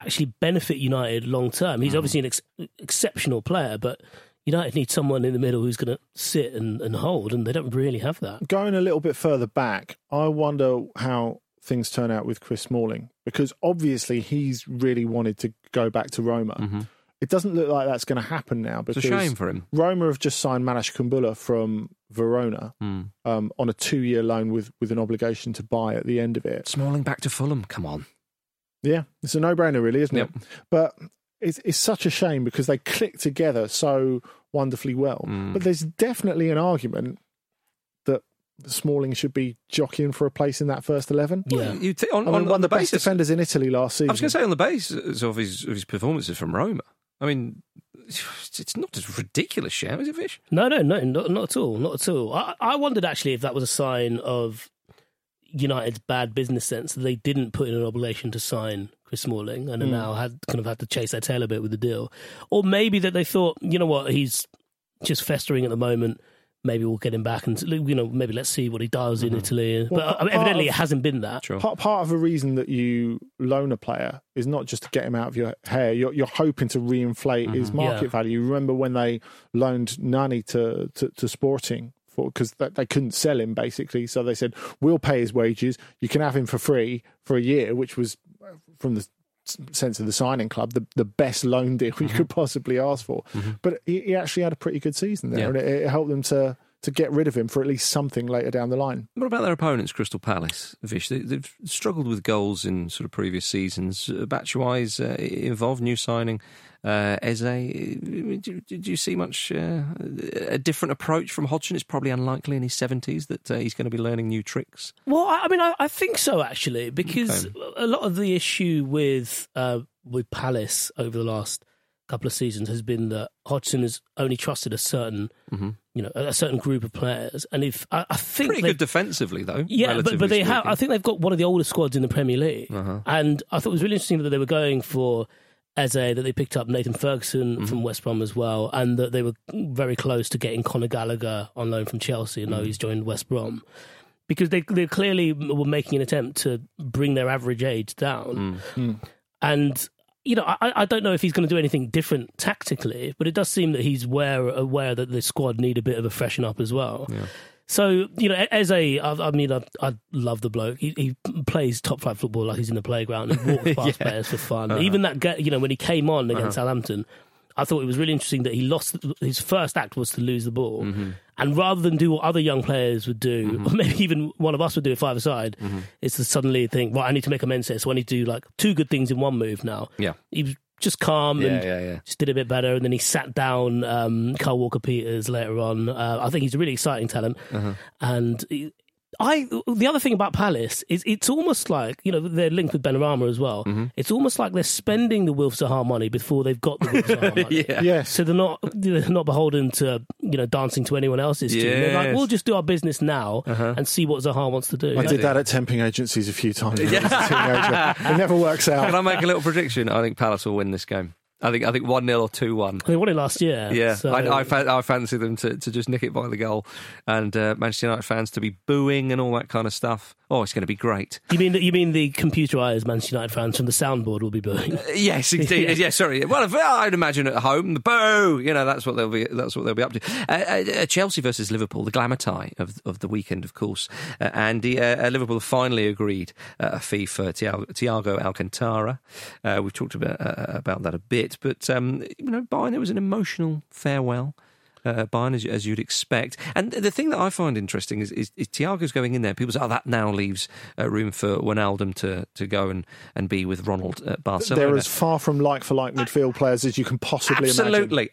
actually, benefit United long term? He's obviously an ex- exceptional player, but United need someone in the middle who's going to sit and, and hold, and they don't really have that. Going a little bit further back, I wonder how things turn out with Chris Smalling because obviously he's really wanted to go back to Roma. It doesn't look like that's going to happen now It's because a shame for him. Roma have just signed Marash Kumbulla from Verona um, on a two-year loan with with an obligation to buy at the end of it. Smalling back to Fulham. Come on. Yeah, it's a no-brainer, really, isn't Yep. it? But it's it's such a shame because they click together so wonderfully well. Mm. But there's definitely an argument that Smalling should be jockeying for a place in that first eleven. Yeah. You th- on, I mean, on, one on of the the best defenders in Italy last season. I was going to say on the basis of his of his performances from Roma. I mean, it's not a ridiculous shout, is it, Vish? No, no, no, not, not at all, not at all. I, I wondered actually if that was a sign of, United's bad business sense that they didn't put in an obligation to sign Chris Smalling and mm. now had kind of had to chase their tail a bit with the deal, or maybe that they thought, you know what, he's just festering at the moment. Maybe we'll get him back, and you know, maybe let's see what he does mm-hmm. in Italy. Well, but evidently, of, it hasn't been that. Sure. Part, part of the reason that you loan a player is not just to get him out of your hair. You're, you're hoping to reinflate mm-hmm. his market yeah. value. Remember when they loaned Nani to, to, to Sporting because they couldn't sell him basically. So they said, "We'll pay his wages. You can have him for free for a year," which was, from the sense of the signing club, the, the best loan deal mm-hmm. you could possibly ask for. Mm-hmm. But he, he, actually had a pretty good season there, yeah. and it, it helped them to to get rid of him for at least something later down the line. What about their opponents, Crystal Palace? Vish, they, have struggled with goals in sort of previous seasons. Uh, Batshuayi's uh, involved new signing. Uh, Eze, did you see much uh, a different approach from Hodgson? It's probably unlikely in his seventies that uh, he's going to be learning new tricks. Well, I mean, I, I think so actually, because okay. a lot of the issue with uh, with Palace over the last couple of seasons has been that Hodgson has only trusted a certain, mm-hmm. you know, a certain group of players. And if I, I think pretty good defensively though, yeah, but, but they have. I think they've got one of the oldest squads in the Premier League, uh-huh. and I thought it was really interesting that they were going for. Eze, that they picked up Nathan Ferguson mm-hmm. from West Brom as well, and that they were very close to getting Conor Gallagher on loan from Chelsea, and now mm-hmm. he's joined West Brom because they they clearly were making an attempt to bring their average age down. Mm. And you know, I, I don't know if he's going to do anything different tactically, but it does seem that he's aware aware that the squad need a bit of a freshen up as well. Yeah. So you know, as a, I, I mean, I, I love the bloke. He, he, plays top flight football like he's in the playground. He walks past yeah. players for fun. Uh-huh. Even that, you know, when he came on against uh-huh. Southampton, I thought it was really interesting that he lost. His first act was to lose the ball, mm-hmm. and rather than do what other young players would do, mm-hmm. or maybe even one of us would do at five aside, mm-hmm. is to suddenly think, "Well, I need to make amends here, so I need to do like two good things in one move now." Yeah, he was just calm yeah, and yeah, yeah. just did a bit better. And then he sat down um, Kyle Walker Peters later on. Uh, I think he's a really exciting talent, uh-huh. and he, I the other thing about Palace is it's almost like you know they're linked with Benrahma as well. Mm-hmm. It's almost like they're spending the Wilf Zaha money before they've got the Wilf Zaha money. yeah. Yes. So they're not they're not beholden to you know dancing to anyone else's yes. They're like we'll just do our business now uh-huh. and see what Zaha wants to do. I did that at temping agencies a few times. yeah. it never works out. Can I make a little prediction? I think Palace will win this game. I think I think one 0 or two one. They won it last year. Yeah, so. I, I, I, fancy them to, to just nick it by the goal, and uh, Manchester United fans to be booing and all that kind of stuff. Oh, it's going to be great. You mean you mean the computerized Manchester United fans from the soundboard will be booing? Uh, yes, indeed. yeah. yeah. sorry. Well, if, I'd imagine at home the boo. You know, that's what they'll be. That's what they'll be up to. Uh, uh, uh Chelsea versus Liverpool, the glamour tie of of the weekend, of course. Uh, and Liverpool finally agreed a fee for Thiago Alcantara. we've talked about about that a bit, but. Um, you know, Bayern, it was an emotional farewell. Uh, Bayern, as, as, you'd expect. And the thing that I find interesting is, is, is Thiago's going in there. People say, oh, that now leaves uh, room for Wijnaldum to, to go and, and be with Ronald at Barcelona. They're as far from like for like midfield players as you can possibly absolutely, imagine. Absolutely.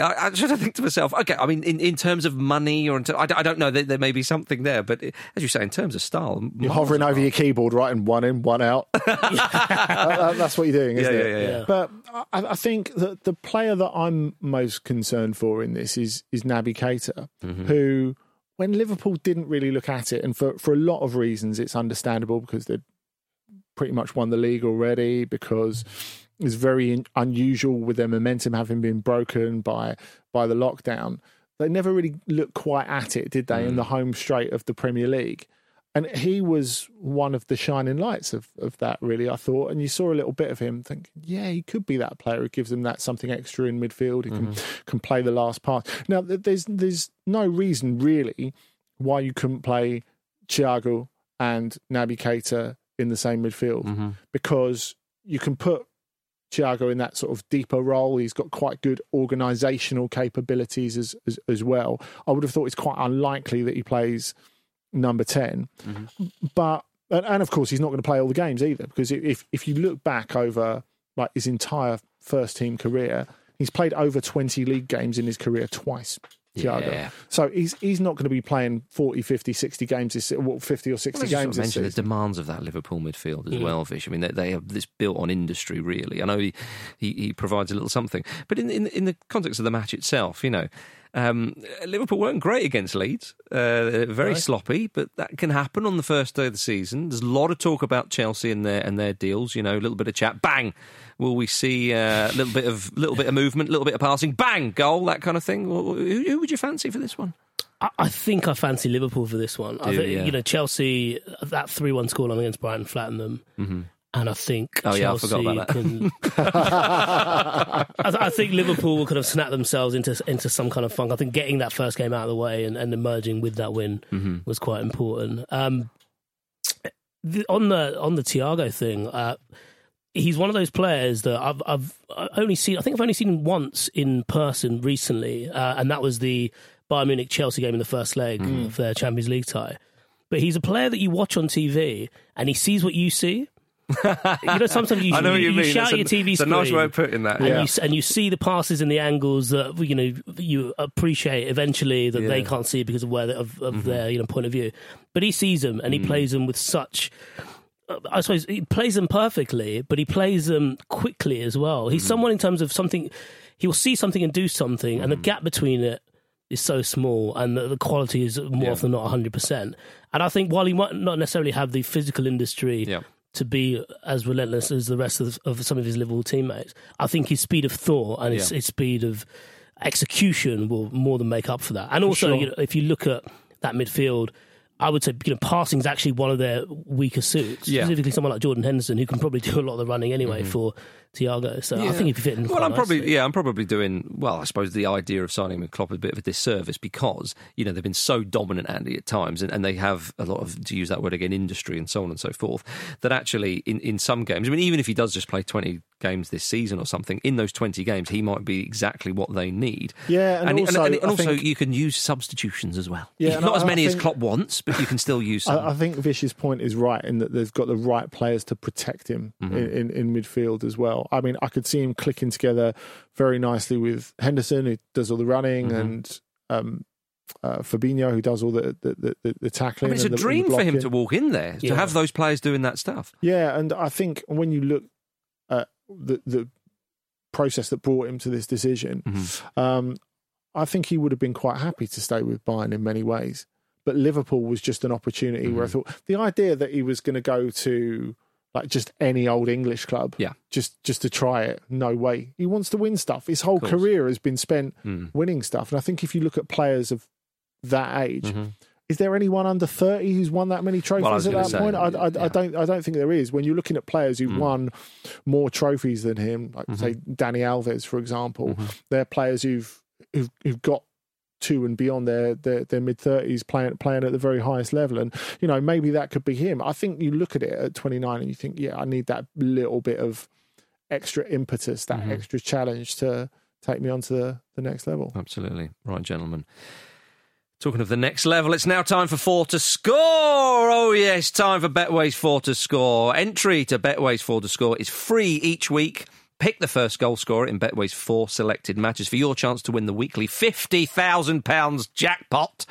I, I should have think to myself, okay, I mean, in, in terms of money or in ter- I, I don't know, there, there, may be something there, but as you say, in terms of style, you're hovering over your keyboard, writing one in, one out. that's what you're doing, isn't yeah, it? Yeah, yeah, But I, I think that the player that I'm most concerned for in this is is Naby Keita, mm-hmm. who when Liverpool didn't really look at it, and for for a lot of reasons, it's understandable because they'd pretty much won the league already because it's very unusual with their momentum having been broken by by the lockdown. They never really looked quite at it, did they, mm. in the home straight of the Premier League? And he was one of the shining lights of, of that, really, I thought. And you saw a little bit of him thinking, yeah, he could be that player who gives them that something extra in midfield. He can, mm-hmm. can play the last pass. Now, there's, there's no reason, really, why you couldn't play Thiago and Naby Keita in the same midfield mm-hmm. because you can put Thiago in that sort of deeper role. He's got quite good organisational capabilities as, as, as well. I would have thought it's quite unlikely that he plays number 10. Mm-hmm. But, and, and, of course, he's not going to play all the games either, because if, if you look back over like his entire first team career, he's played over 20 league games in his career twice. Thiago. Yeah. So he's he's not going to be playing 40, 50, 60 games this 50 or 60 well, games. Mention the demands of that Liverpool midfield as mm. well, Vish. I mean, they, they, have this built on industry, really. I know he, he, he provides a little something, but in, in in the context of the match itself, you know, Um, Liverpool weren't great against Leeds, uh, very Right. sloppy, but that can happen on the first day of the season. There's a lot of talk about Chelsea and their and their deals. You know, a little bit of chat, bang. Will we see uh, a little bit of little bit of movement, a little bit of passing, bang, goal, that kind of thing? Who, who would you fancy for this one? I, I think I fancy Liverpool for this one. I think, you? Yeah. you know, Chelsea, that 3 1 scoreline against Brighton flattened them. And I think Oh, yeah, I Chelsea forgot about that. can. I, th- I think Liverpool will kind of snap themselves into into some kind of funk. I think getting that first game out of the way and, and emerging with that win Mm-hmm. was quite important. Um, the, on the on the Thiago thing, uh, he's one of those players that I've I've only seen. I think I've only seen him once in person recently, uh, and that was the Bayern Munich Chelsea game in the first leg Mm. of their Champions League tie. But he's a player that you watch on TV, and he sees what you see. you know, sometimes you, I know what you, mean. shout It's at a, your TV it's a screen nice way of putting that. and Yeah. you and you see the passes and the angles that you know you appreciate eventually that they Yeah. Mm-hmm. can't see because of where they, of, of their you know point of view. But he sees them and he Mm. plays them with such. I suppose he plays them perfectly, but he plays them quickly as well. Mm. He's someone in terms of something. He will see something and do something, Mm. and the gap between it is so small, and the, the quality is more Yeah. often than not 100. percent And I think while he might not necessarily have the physical industry Yeah. to be as relentless as the rest of, of some of his Liverpool teammates. I think his speed of thought and his, Yeah. his speed of execution will more than make up for that. And also, sure. you know, if you look at that midfield, I would say you know passing is actually one of their weaker suits. Yeah. Mm-hmm. Specifically, someone like Jordan Henderson who can probably do a lot of the running anyway for Thiago. So I think if you fit in, Well, quite I'm probably nicely. yeah, I'm probably doing well. I suppose the idea of signing him with Klopp is a bit of a disservice because you know they've been so dominant, Andy, at times, and, and they have a lot of to use that word again, industry and so on and so forth. That actually, in, in some games, I mean, even if he does just play 20 games this season or something, in those 20 games, he might be exactly what they need. Yeah, and also, and, I also think- you can use substitutions as well. Yeah, not I- as many I as think- Klopp wants, but you can still use some. I, I think Vish's point is right in that they've got the right players to protect him Mm-hmm. in, in, in midfield as well. I mean, I could see him clicking together very nicely with Henderson, who does all the running, Mm-hmm. and um, uh, Fabinho, who does all the the, the, the, the I tackling. mean, it's a the- dream for him to walk in there to have those players doing that stuff. Yeah, and I think when you look at the the process that brought him to this decision, Mm-hmm. um, I think he would have been quite happy to stay with Bayern in many ways. But Liverpool was just an opportunity where I Mm-hmm. thought the idea that he was going to go to like just any old English club, Yeah. just just to try it, no way. He wants to win stuff. His whole career has been spent Mm. winning stuff, and I think if you look at players of that age. Mm-hmm. Is there anyone under thirty who's won that many trophies Well, at that say, point? I, I, yeah. Mm. I don't. I don't think there is. When you're looking at players who've won more trophies than him, like Mm-hmm. say Dani Alves, for example, they're players who've who've, who've got to and beyond their their, their mid thirties playing playing at the very highest level. And you know maybe that could be him. I think you look at it at 29 and you think, yeah, I need that little bit of extra impetus, that Mm-hmm. extra challenge to take me on to the, the next level. Absolutely. Right, gentlemen. Talking of the next level, it's now time for four to score. Oh, yes, time for Betway's four to score. Entry to Betway's four to score is free each week. Pick the first goal scorer in Betway's four selected matches for your chance to win the weekly £50,000 jackpot.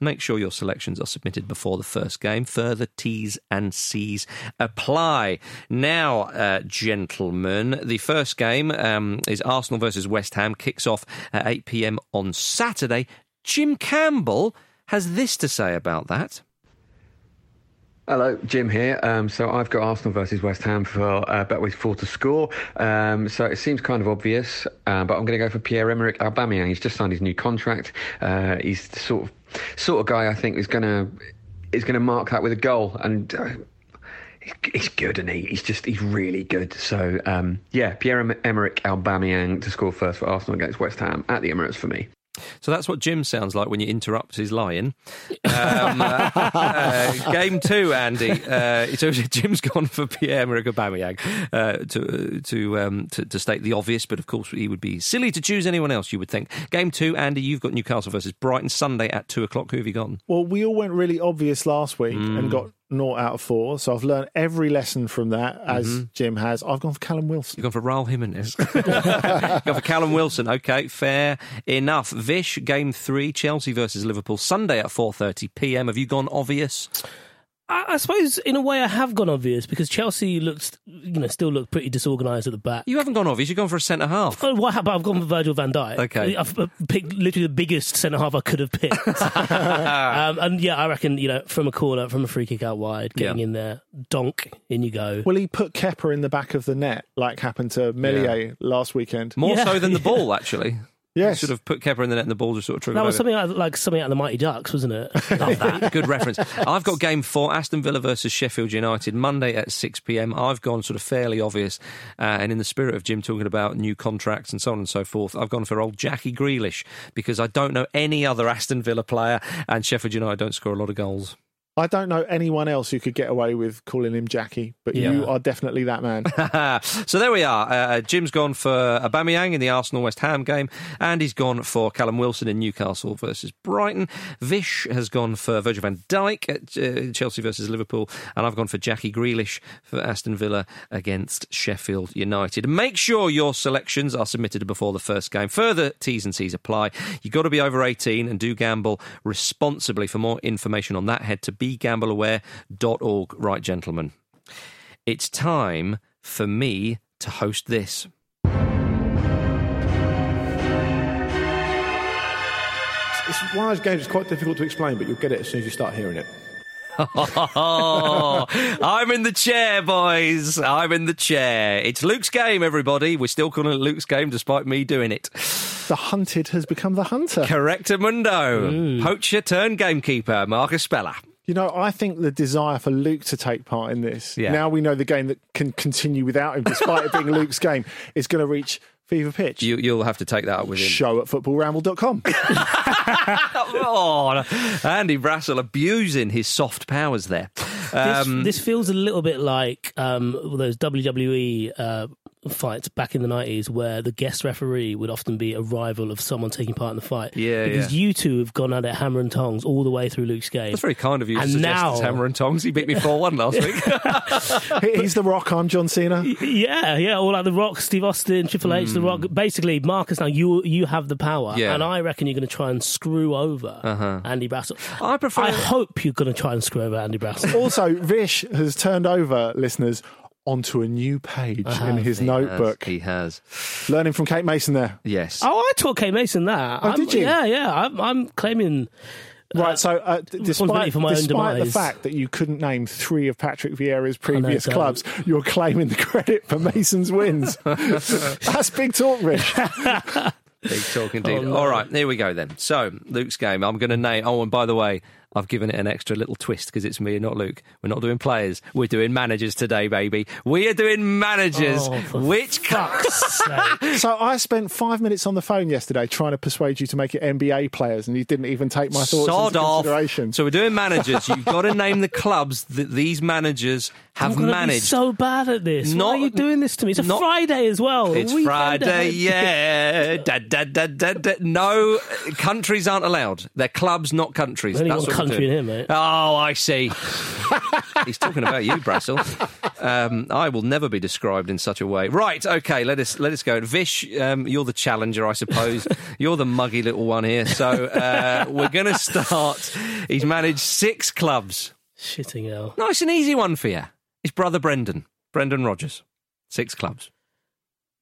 Make sure your selections are submitted before the first game. Further T's and C's apply. Now, uh, gentlemen, the first game um, is Arsenal versus West Ham, kicks off at 8 pm on Saturday. Jim Campbell has this to say about that. Hello, Jim here. Um, so I've got Arsenal versus West Ham for uh, Betway's four to score. Um, so it seems kind of obvious, uh, but I'm going to go for Pierre-Emerick Aubameyang. He's just signed his new contract. Uh, he's the sort of sort of guy I think is going to is going to mark that with a goal and. Uh, he's- He's good, and he? He's just he's really good. So um, yeah, Pierre Emerick Aubameyang to score first for Arsenal against West Ham at the Emirates for me. So that's what Jim sounds like when you interrupt his lying. Um, uh, uh, game two, Andy. Uh, so Jim's gone for Pierre-Emerick Aubameyang uh, to to, um, to to state the obvious, but of course he would be silly to choose anyone else. You would think. Game two, Andy. You've got Newcastle versus Brighton Sunday at two o'clock. Who have you gotten? Well, we all went really obvious last week Mm. and got naught out of four. So I've learned every lesson from that, as Mm-hmm. Jim has. I've gone for Callum Wilson. You've gone for Raul Jimenez. You've gone for Callum Wilson. Okay, fair enough. Vish, game three, Chelsea versus Liverpool, Sunday at 4.30pm. Have you gone obvious? I, I suppose in a way I have gone obvious because Chelsea looks, you know, still look pretty disorganised at the back. You haven't gone obvious. You've gone for a centre half. Oh, what happened? I've gone for Virgil van Dijk. Okay. I've uh, picked literally the biggest centre half I could have picked. um, and yeah, I reckon, you know, from a corner, from a free kick out wide, getting Yeah. in there, donk, in you go. Will he put Kepa in the back of the net like happened to Meslier last weekend? More Yeah. so than the ball, actually. Yes. Should have put Kepa in the net and the ball just sort of trickled That was over. something like, like something out of the Mighty Ducks, wasn't it? Love that. Good reference. I've got game four, Aston Villa versus Sheffield United, Monday at 6 pm. I've gone sort of fairly obvious, uh, and in the spirit of Jim talking about new contracts and so on and so forth, I've gone for old Jackie Grealish because I don't know any other Aston Villa player, and Sheffield United don't score a lot of goals. I don't know anyone else who could get away with calling him Jackie, but Yeah. you are definitely that man. so there we are. Uh, Jim's gone for Aubameyang in the Arsenal West Ham game, and he's gone for Callum Wilson in Newcastle versus Brighton. Vish has gone for Virgil van Dijk at uh, Chelsea versus Liverpool, and I've gone for Jackie Grealish for Aston Villa against Sheffield United. Make sure your selections are submitted before the first game. Further T's and C's apply. You've got to be over 18 and do gamble responsibly. For more information on that, head to begambleaware.org. Right, gentlemen. It's time for me to host this. It's one of those games that's quite difficult to explain, but you'll get it as soon as you start hearing it. Oh, I'm in the chair, boys. I'm in the chair. It's Luke's game, everybody. We're still calling it Luke's game despite me doing it. the hunted has become the hunter. Correctamundo. Mm. Poacher turned gamekeeper, Marcus Speller. You know, I think the desire for Luke to take part in this, Yeah. now we know the game that can continue without him, despite it being Luke's game, is going to reach fever pitch. You, you'll have to take that up with him. Show at footballramble.com. oh, Andy Brassell abusing his soft powers there. This, Um, this feels a little bit like um, those WWE uh, fights back in the 90s where the guest referee would often be a rival of someone taking part in the fight. Yeah, Because yeah. you two have gone at it hammer and tongs all the way through Luke's game. that's very kind of you to And suggest now- it's Hammer and Tongs. He beat me 4 1 last week. He's the rock, I'm John Cena. Yeah, yeah, all like The Rock, Steve Austin, Triple H, The Rock. Basically, Marcus, now you you have the power, Yeah. and I reckon you're going to try and screw over Uh-huh. Andy Brassell. I prefer- I hope you're going to try and screw over Andy Brassell. Also, Vish has turned over listeners onto a new page in his He has, notebook. He has. Learning from Kate Mason there. Yes. oh, I taught Kate Mason that. Oh, I'm- did you? Yeah, yeah. I'm, I'm claiming. Right, so uh, despite, for my own despite the fact that you couldn't name three of Patrick Vieira's previous don't. clubs, you're claiming the credit for Mason's wins. That's big talk, Rich. Big talk indeed. Oh, no. All right, here we go then. So, Luke's game. I'm going to name. Oh, and by the way, I've given it an extra little twist because it's me and not Luke. We're not doing players. We're doing managers today, baby. We are doing managers. Oh, for which fuck's sake. So I spent five minutes on the phone yesterday trying to persuade you to make it NBA players, and you didn't even take my thoughts sod into off. consideration. So we're doing managers. You've got to name the clubs that these managers I'm have be managed. so bad at this. Why Not- are you doing this to me? It's a not- Friday as well. It's weekend Friday, yeah. Da, da, da, da, da. No, countries aren't allowed. They're clubs, not countries. That's what we're country doing. in here, mate. Oh, I see. He's talking about you, Brassell. Um, I will never be described in such a way. Right, okay, let us let us go. Vish, um, you're the challenger, I suppose. you're the muggy little one here. So uh, we're going to start. He's managed six clubs. Shitting hell. Nice and easy one for you. His brother Brendan, Brendan Rodgers, six clubs.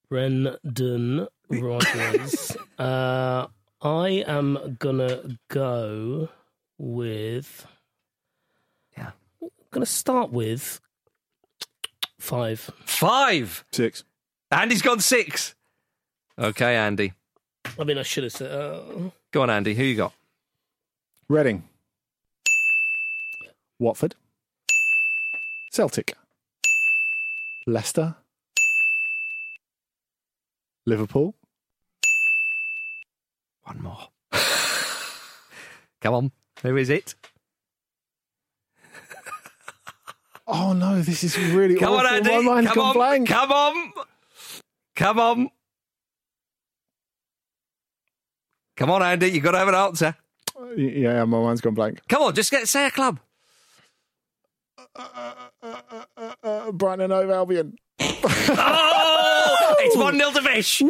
Brendan Rodgers. uh, I am gonna go with. Yeah. I'm gonna start with five. Five. Six. Andy's gone six. Okay, Andy. I mean, I should have said. Uh, Go on, Andy. Who you got? Reading. Watford. Celtic. Leicester. Liverpool. One more. Come on. Who is it? Oh no, this is really Come awful. on, Andy. My mind's Come gone on. blank. Come on. Come on. Come on, Andy. You've got to have an answer. Yeah, my mind's gone blank. Come on, just get say a club. uh, uh, uh, uh Brighton and Hove Albion. Oh, it's 1 0 to Vish.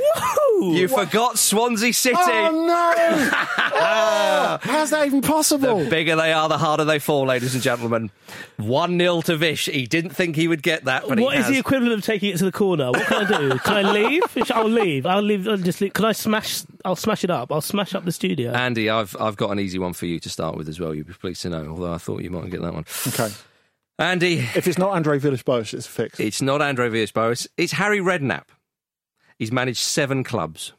You forgot Swansea City. Oh no! Oh, how's that even possible? The bigger they are, the harder they fall, ladies and gentlemen. 1 0 to Vish. He didn't think he would get that, but What he is has. the equivalent of taking it to the corner? What can I do? Can I leave? I'll leave. I'll leave. I'll just leave. Can I smash? I'll smash it up. I'll smash up the studio. Andy, I've I've got an easy one for you to start with as well. You'd be pleased to know, although I thought you might get that one. okay. Andy, If it's not Andre Villas-Boas, it's a fix. it's not Andre Villas-Boas. It's Harry Redknapp. He's managed seven clubs.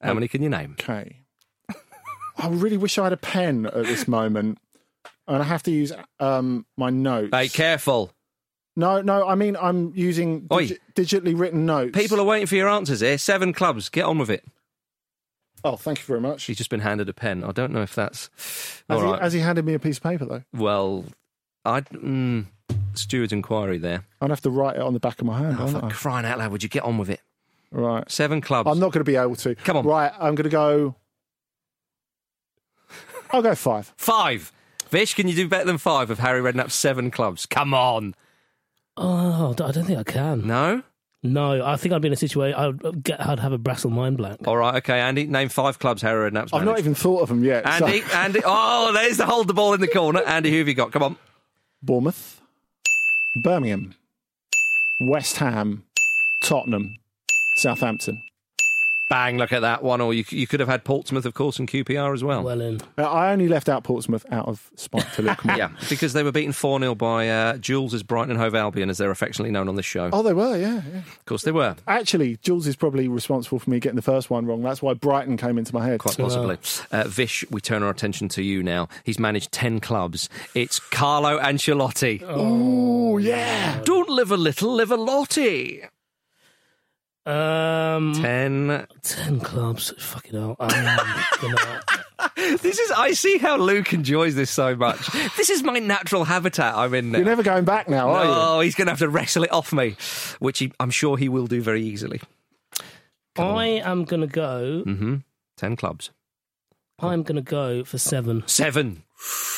How many can you name? Okay. I really wish I had a pen at this moment, and I have to use um, my notes. Hey, careful. No, no. I mean, I'm using digi- digitally written notes. People are waiting for your answers here. Seven clubs. Get on with it. Oh, thank you very much. He's just been handed a pen. I don't know if that's Has, all he, right. has he handed me a piece of paper though? Well, I mm, steward's inquiry there. I'd have to write it on the back of my hand. Oh, for I? crying out loud! Would you get on with it? Right. Seven clubs. I'm not going to be able to. Come on. Right. I'm going to go. I'll go five. Five. Vish, can you do better than five of Harry Redknapp's seven clubs? Come on. oh, I don't think I can. No? No, I think I'd be in a situation. I'd get. I'd have a Brassell mind blank. All right, okay, Andy. Name five clubs Harry Redknapp's I've not even thought of them yet. so- Andy, Andy. Oh, there's the hold the ball in the corner. Andy, who have you got? Come on. Bournemouth, Birmingham, West Ham, Tottenham, Southampton. Bang, look at that one. Or you, you could have had Portsmouth, of course, and QPR as well. Well in. Uh, I only left out Portsmouth out of spite to Luke. Moore. yeah, because they were beaten 4 0 by uh, Jules' Brighton and Hove Albion, as they're affectionately known on this show. Oh, they were, yeah, yeah. Of course, they were. Actually, Jules is probably responsible for me getting the first one wrong. That's why Brighton came into my head. Quite possibly. Uh, Vish, we turn our attention to you now. He's managed 10 clubs. It's Carlo Ancelotti. Oh, yeah. Don't live a little, live a lottie. Um, 10. ten clubs. Fucking hell. I'm gonna, This is, I see how Luke enjoys this so much. This is my natural habitat I'm in now. You're never going back now, are you? Oh, he's going to have to wrestle it off me, which he, I'm sure he will do very easily. I am gonna go. hmm 10 clubs. I'm gonna go for seven. Seven.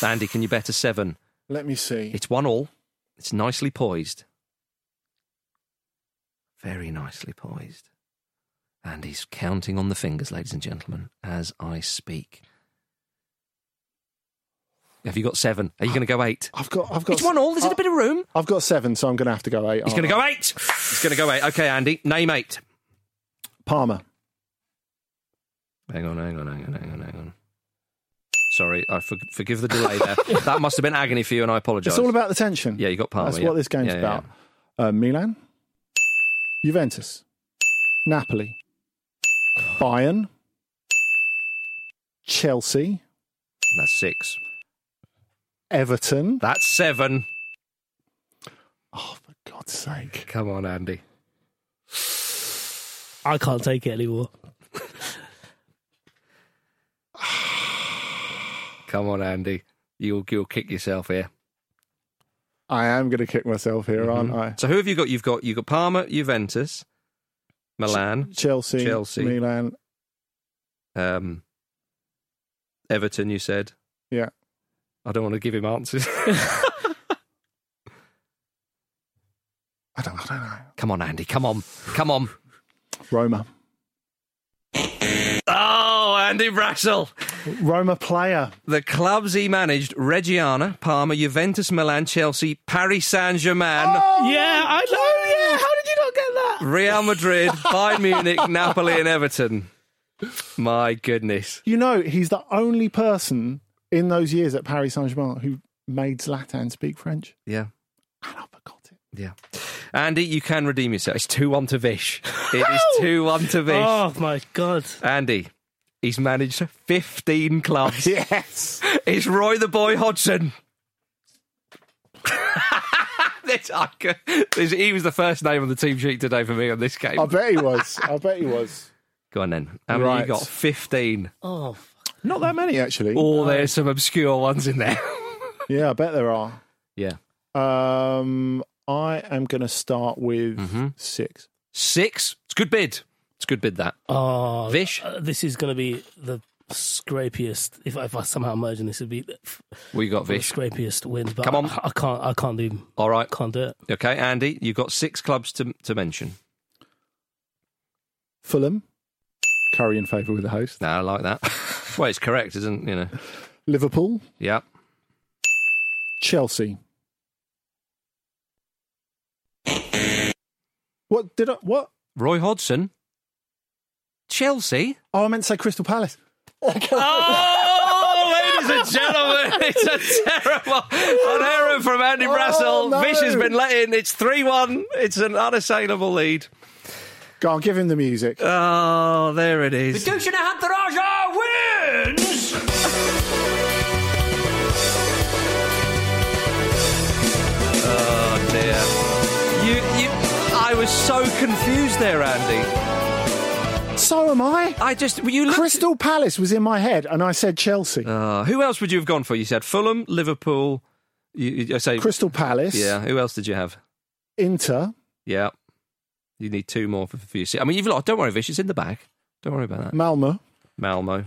Andy, can you bet a seven? Let me see. It's one all. It's nicely poised. Very nicely poised. And he's counting on the fingers, ladies and gentlemen, as I speak. Have you got seven? Are you going to go eight? I've got, I've got. It's one all. There's a bit of room. I've got seven, so I'm going to have to go eight. He's going to go eight. He's going to go eight. Okay, Andy, name eight. Parma. Hang on, hang on, hang on, hang on, hang on. Sorry, I for, forgive the delay there. that must have been agony for you, and I apologise. It's all about the tension. Yeah, you got Parma. That's yeah. what this game's Yeah, yeah, about. Uh, Milan, Juventus, Napoli, Bayern, Chelsea. That's six. Everton. That's seven. Oh, for God's sake. Come on, Andy. I can't take it anymore. Come on, Andy. You'll you'll kick yourself here. I am going to kick myself here, aren't I? So who have you got? You've got you've got Parma, Juventus, Milan, Chelsea, Chelsea. Milan. um, Everton. You said. Yeah. I don't want to give him answers. I don't, I don't know. come on, Andy. Come on. Come on. Roma. Oh, Andy Brassell. Roma player. The clubs he managed: Reggiana, Parma, Juventus, Milan, Chelsea, Paris Saint Germain. Oh, Yeah, I know. Oh, yeah, how did you not get that? Real Madrid, Bayern Munich, Napoli, and Everton. My goodness. You know, he's the only person in those years at Paris Saint Germain who made Zlatan speak French. Yeah. And I forgot it. Yeah. Andy, you can redeem yourself. It's 2 1 to Vish. It is 2 1 to Vish. Oh my god. Andy, he's managed 15 clubs. Yes. It's Roy the Boy Hodgson. this, I this- he was the first name on the team sheet today for me on this game. I bet he was. I bet he was. Go on then. How many you got? 15. Oh, Not that many, actually. Oh, there's some obscure ones in there. Yeah, I bet there are. yeah. Um, I am going to start with Mm-hmm. six. Six. It's a good bid. It's a good bid, that. oh. Vish? uh, this is going to be the scrapiest. If, if I somehow merge in this, it'd be We got the Vish. scrapiest wins. But Come on. I, I can't. I can't do. All right. Can't do it. Okay, Andy, you've got six clubs to, to mention. Fulham, Curry in favour with the host. No, I like that. well, it's correct, isn't you know? Liverpool, Yeah. Chelsea. What did I? What? Roy Hodgson. Chelsea. Oh, I meant to say Crystal Palace. Oh, oh ladies and gentlemen, it's a terrible an error from Andy oh, Brassell. Oh, no. Vish has been let in. It's 3 1. It's an unassailable lead. Go on, give him the music. Oh, there it is. Dushan Ehantharajah wins! Oh, dear. You, you, I was so confused there, Andy. So am I. I just, you looked. Crystal Palace was in my head, and I said Chelsea. Uh, who else would you have gone for? You said Fulham, Liverpool. You, you I say, Crystal Palace. yeah. Who else did you have? Inter. Yeah. You need two more for, for you. I mean, you've lost. Don't worry, Vish. It's in the bag. Don't worry about that. Malmo. Malmo.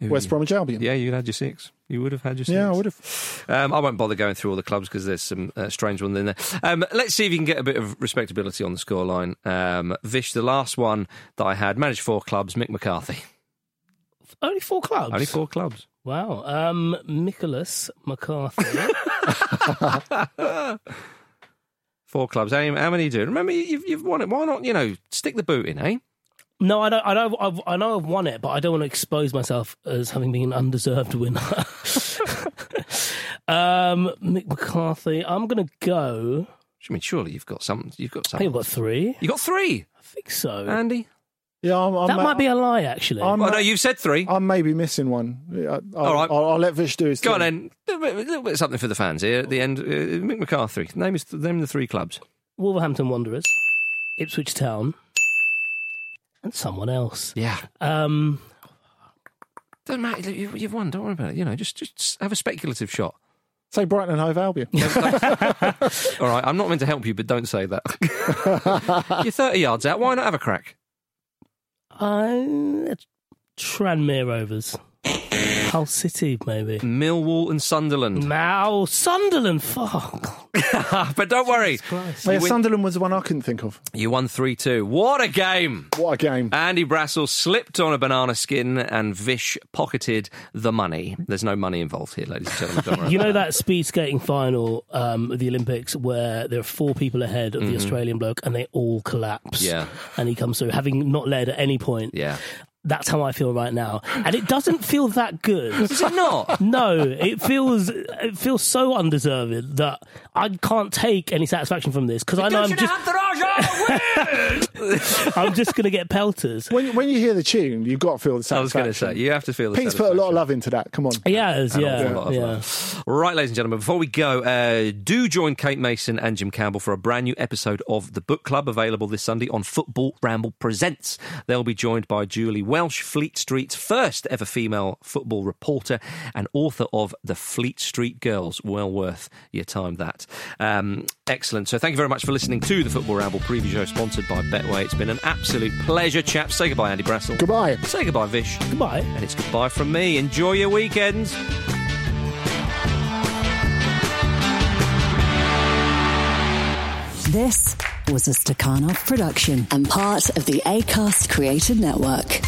Who- West Bromwich Albion. Yeah, you had your six. You would have had your six. Yeah, I would have. Um, I won't bother going through all the clubs because there's some uh, strange ones in there. Um, let's see if you can get a bit of respectability on the scoreline. Um, Vish, the last one that I had, managed four clubs. Mick McCarthy, Only four clubs. only four clubs. Wow. Um, Nicholas McCarthy. Four clubs. How, how many do? Remember, you've, you've won it. Why not? You know, stick the boot in, eh? No, I know. I know. I've, I know I've won it, but I don't want to expose myself as having been an undeserved winner. um, Mick McCarthy. I'm going to go. I mean, surely you've got some. You've got I some. think I've got three. You got three, I think so. Andy. Yeah, I'm, I'm, that might be a lie, actually. I'm, Oh no, you've said three. I'm maybe missing one. Yeah, I'll, All right. I'll, I'll let Vish do his Go on then. A little bit- a little bit of something for the fans here at the end. Uh, Mick McCarthy. Name is name the three clubs. Wolverhampton Wanderers, Ipswich Town, and someone else. Yeah. Um, Don't matter. You, you've won. Don't worry about it. You know, just just have a speculative shot. Say Brighton and Hove Albion. All right. I'm not meant to help you, but don't say that. You're 30 yards out. Why not have a crack? uh, Tranmere Rovers, Hull City, maybe. Millwall and Sunderland. Now Sunderland, fuck. but don't worry. Christ. Oh, yeah, win- Sunderland was the one I couldn't think of. You won 3 2. What a game! What a game. Andy Brassell slipped on a banana skin and Vish pocketed the money. There's no money involved here, ladies and gentlemen. Don't worry You know that speed skating final um, of the Olympics where there are four people ahead of the Australian bloke and they all collapse. Mm-hmm. Yeah. And he comes through, having not led at any point. Yeah. That's how I feel right now. And it doesn't feel that good. Is it not? No, it feels it feels so undeserved that I can't take any satisfaction from this because I know I'm just I'm just going to get pelters. When, when you hear the tune, you've got to feel the I was going to satisfaction. say, you have to feel the Pete's put a lot of love into that. Come on. Yes, An yeah, awful yeah. Right, ladies and gentlemen, before we go, uh, do join Kate Mason and Jim Campbell for a brand new episode of The Book Club available this Sunday on Football Ramble Presents. They'll be joined by Julie Welch, Fleet Street's first ever female football reporter and author of The Fleet Street Girls. Well worth your time, that. Um, excellent. So thank you very much for listening to the Football Ramble preview show sponsored by Betway. It's been an absolute pleasure, chaps. Say goodbye, Andy Brassell. Goodbye. Say goodbye, Vish. Goodbye. And it's goodbye from me. Enjoy your weekends. This was a Stakhanov production and part of the ACAST Creative Network.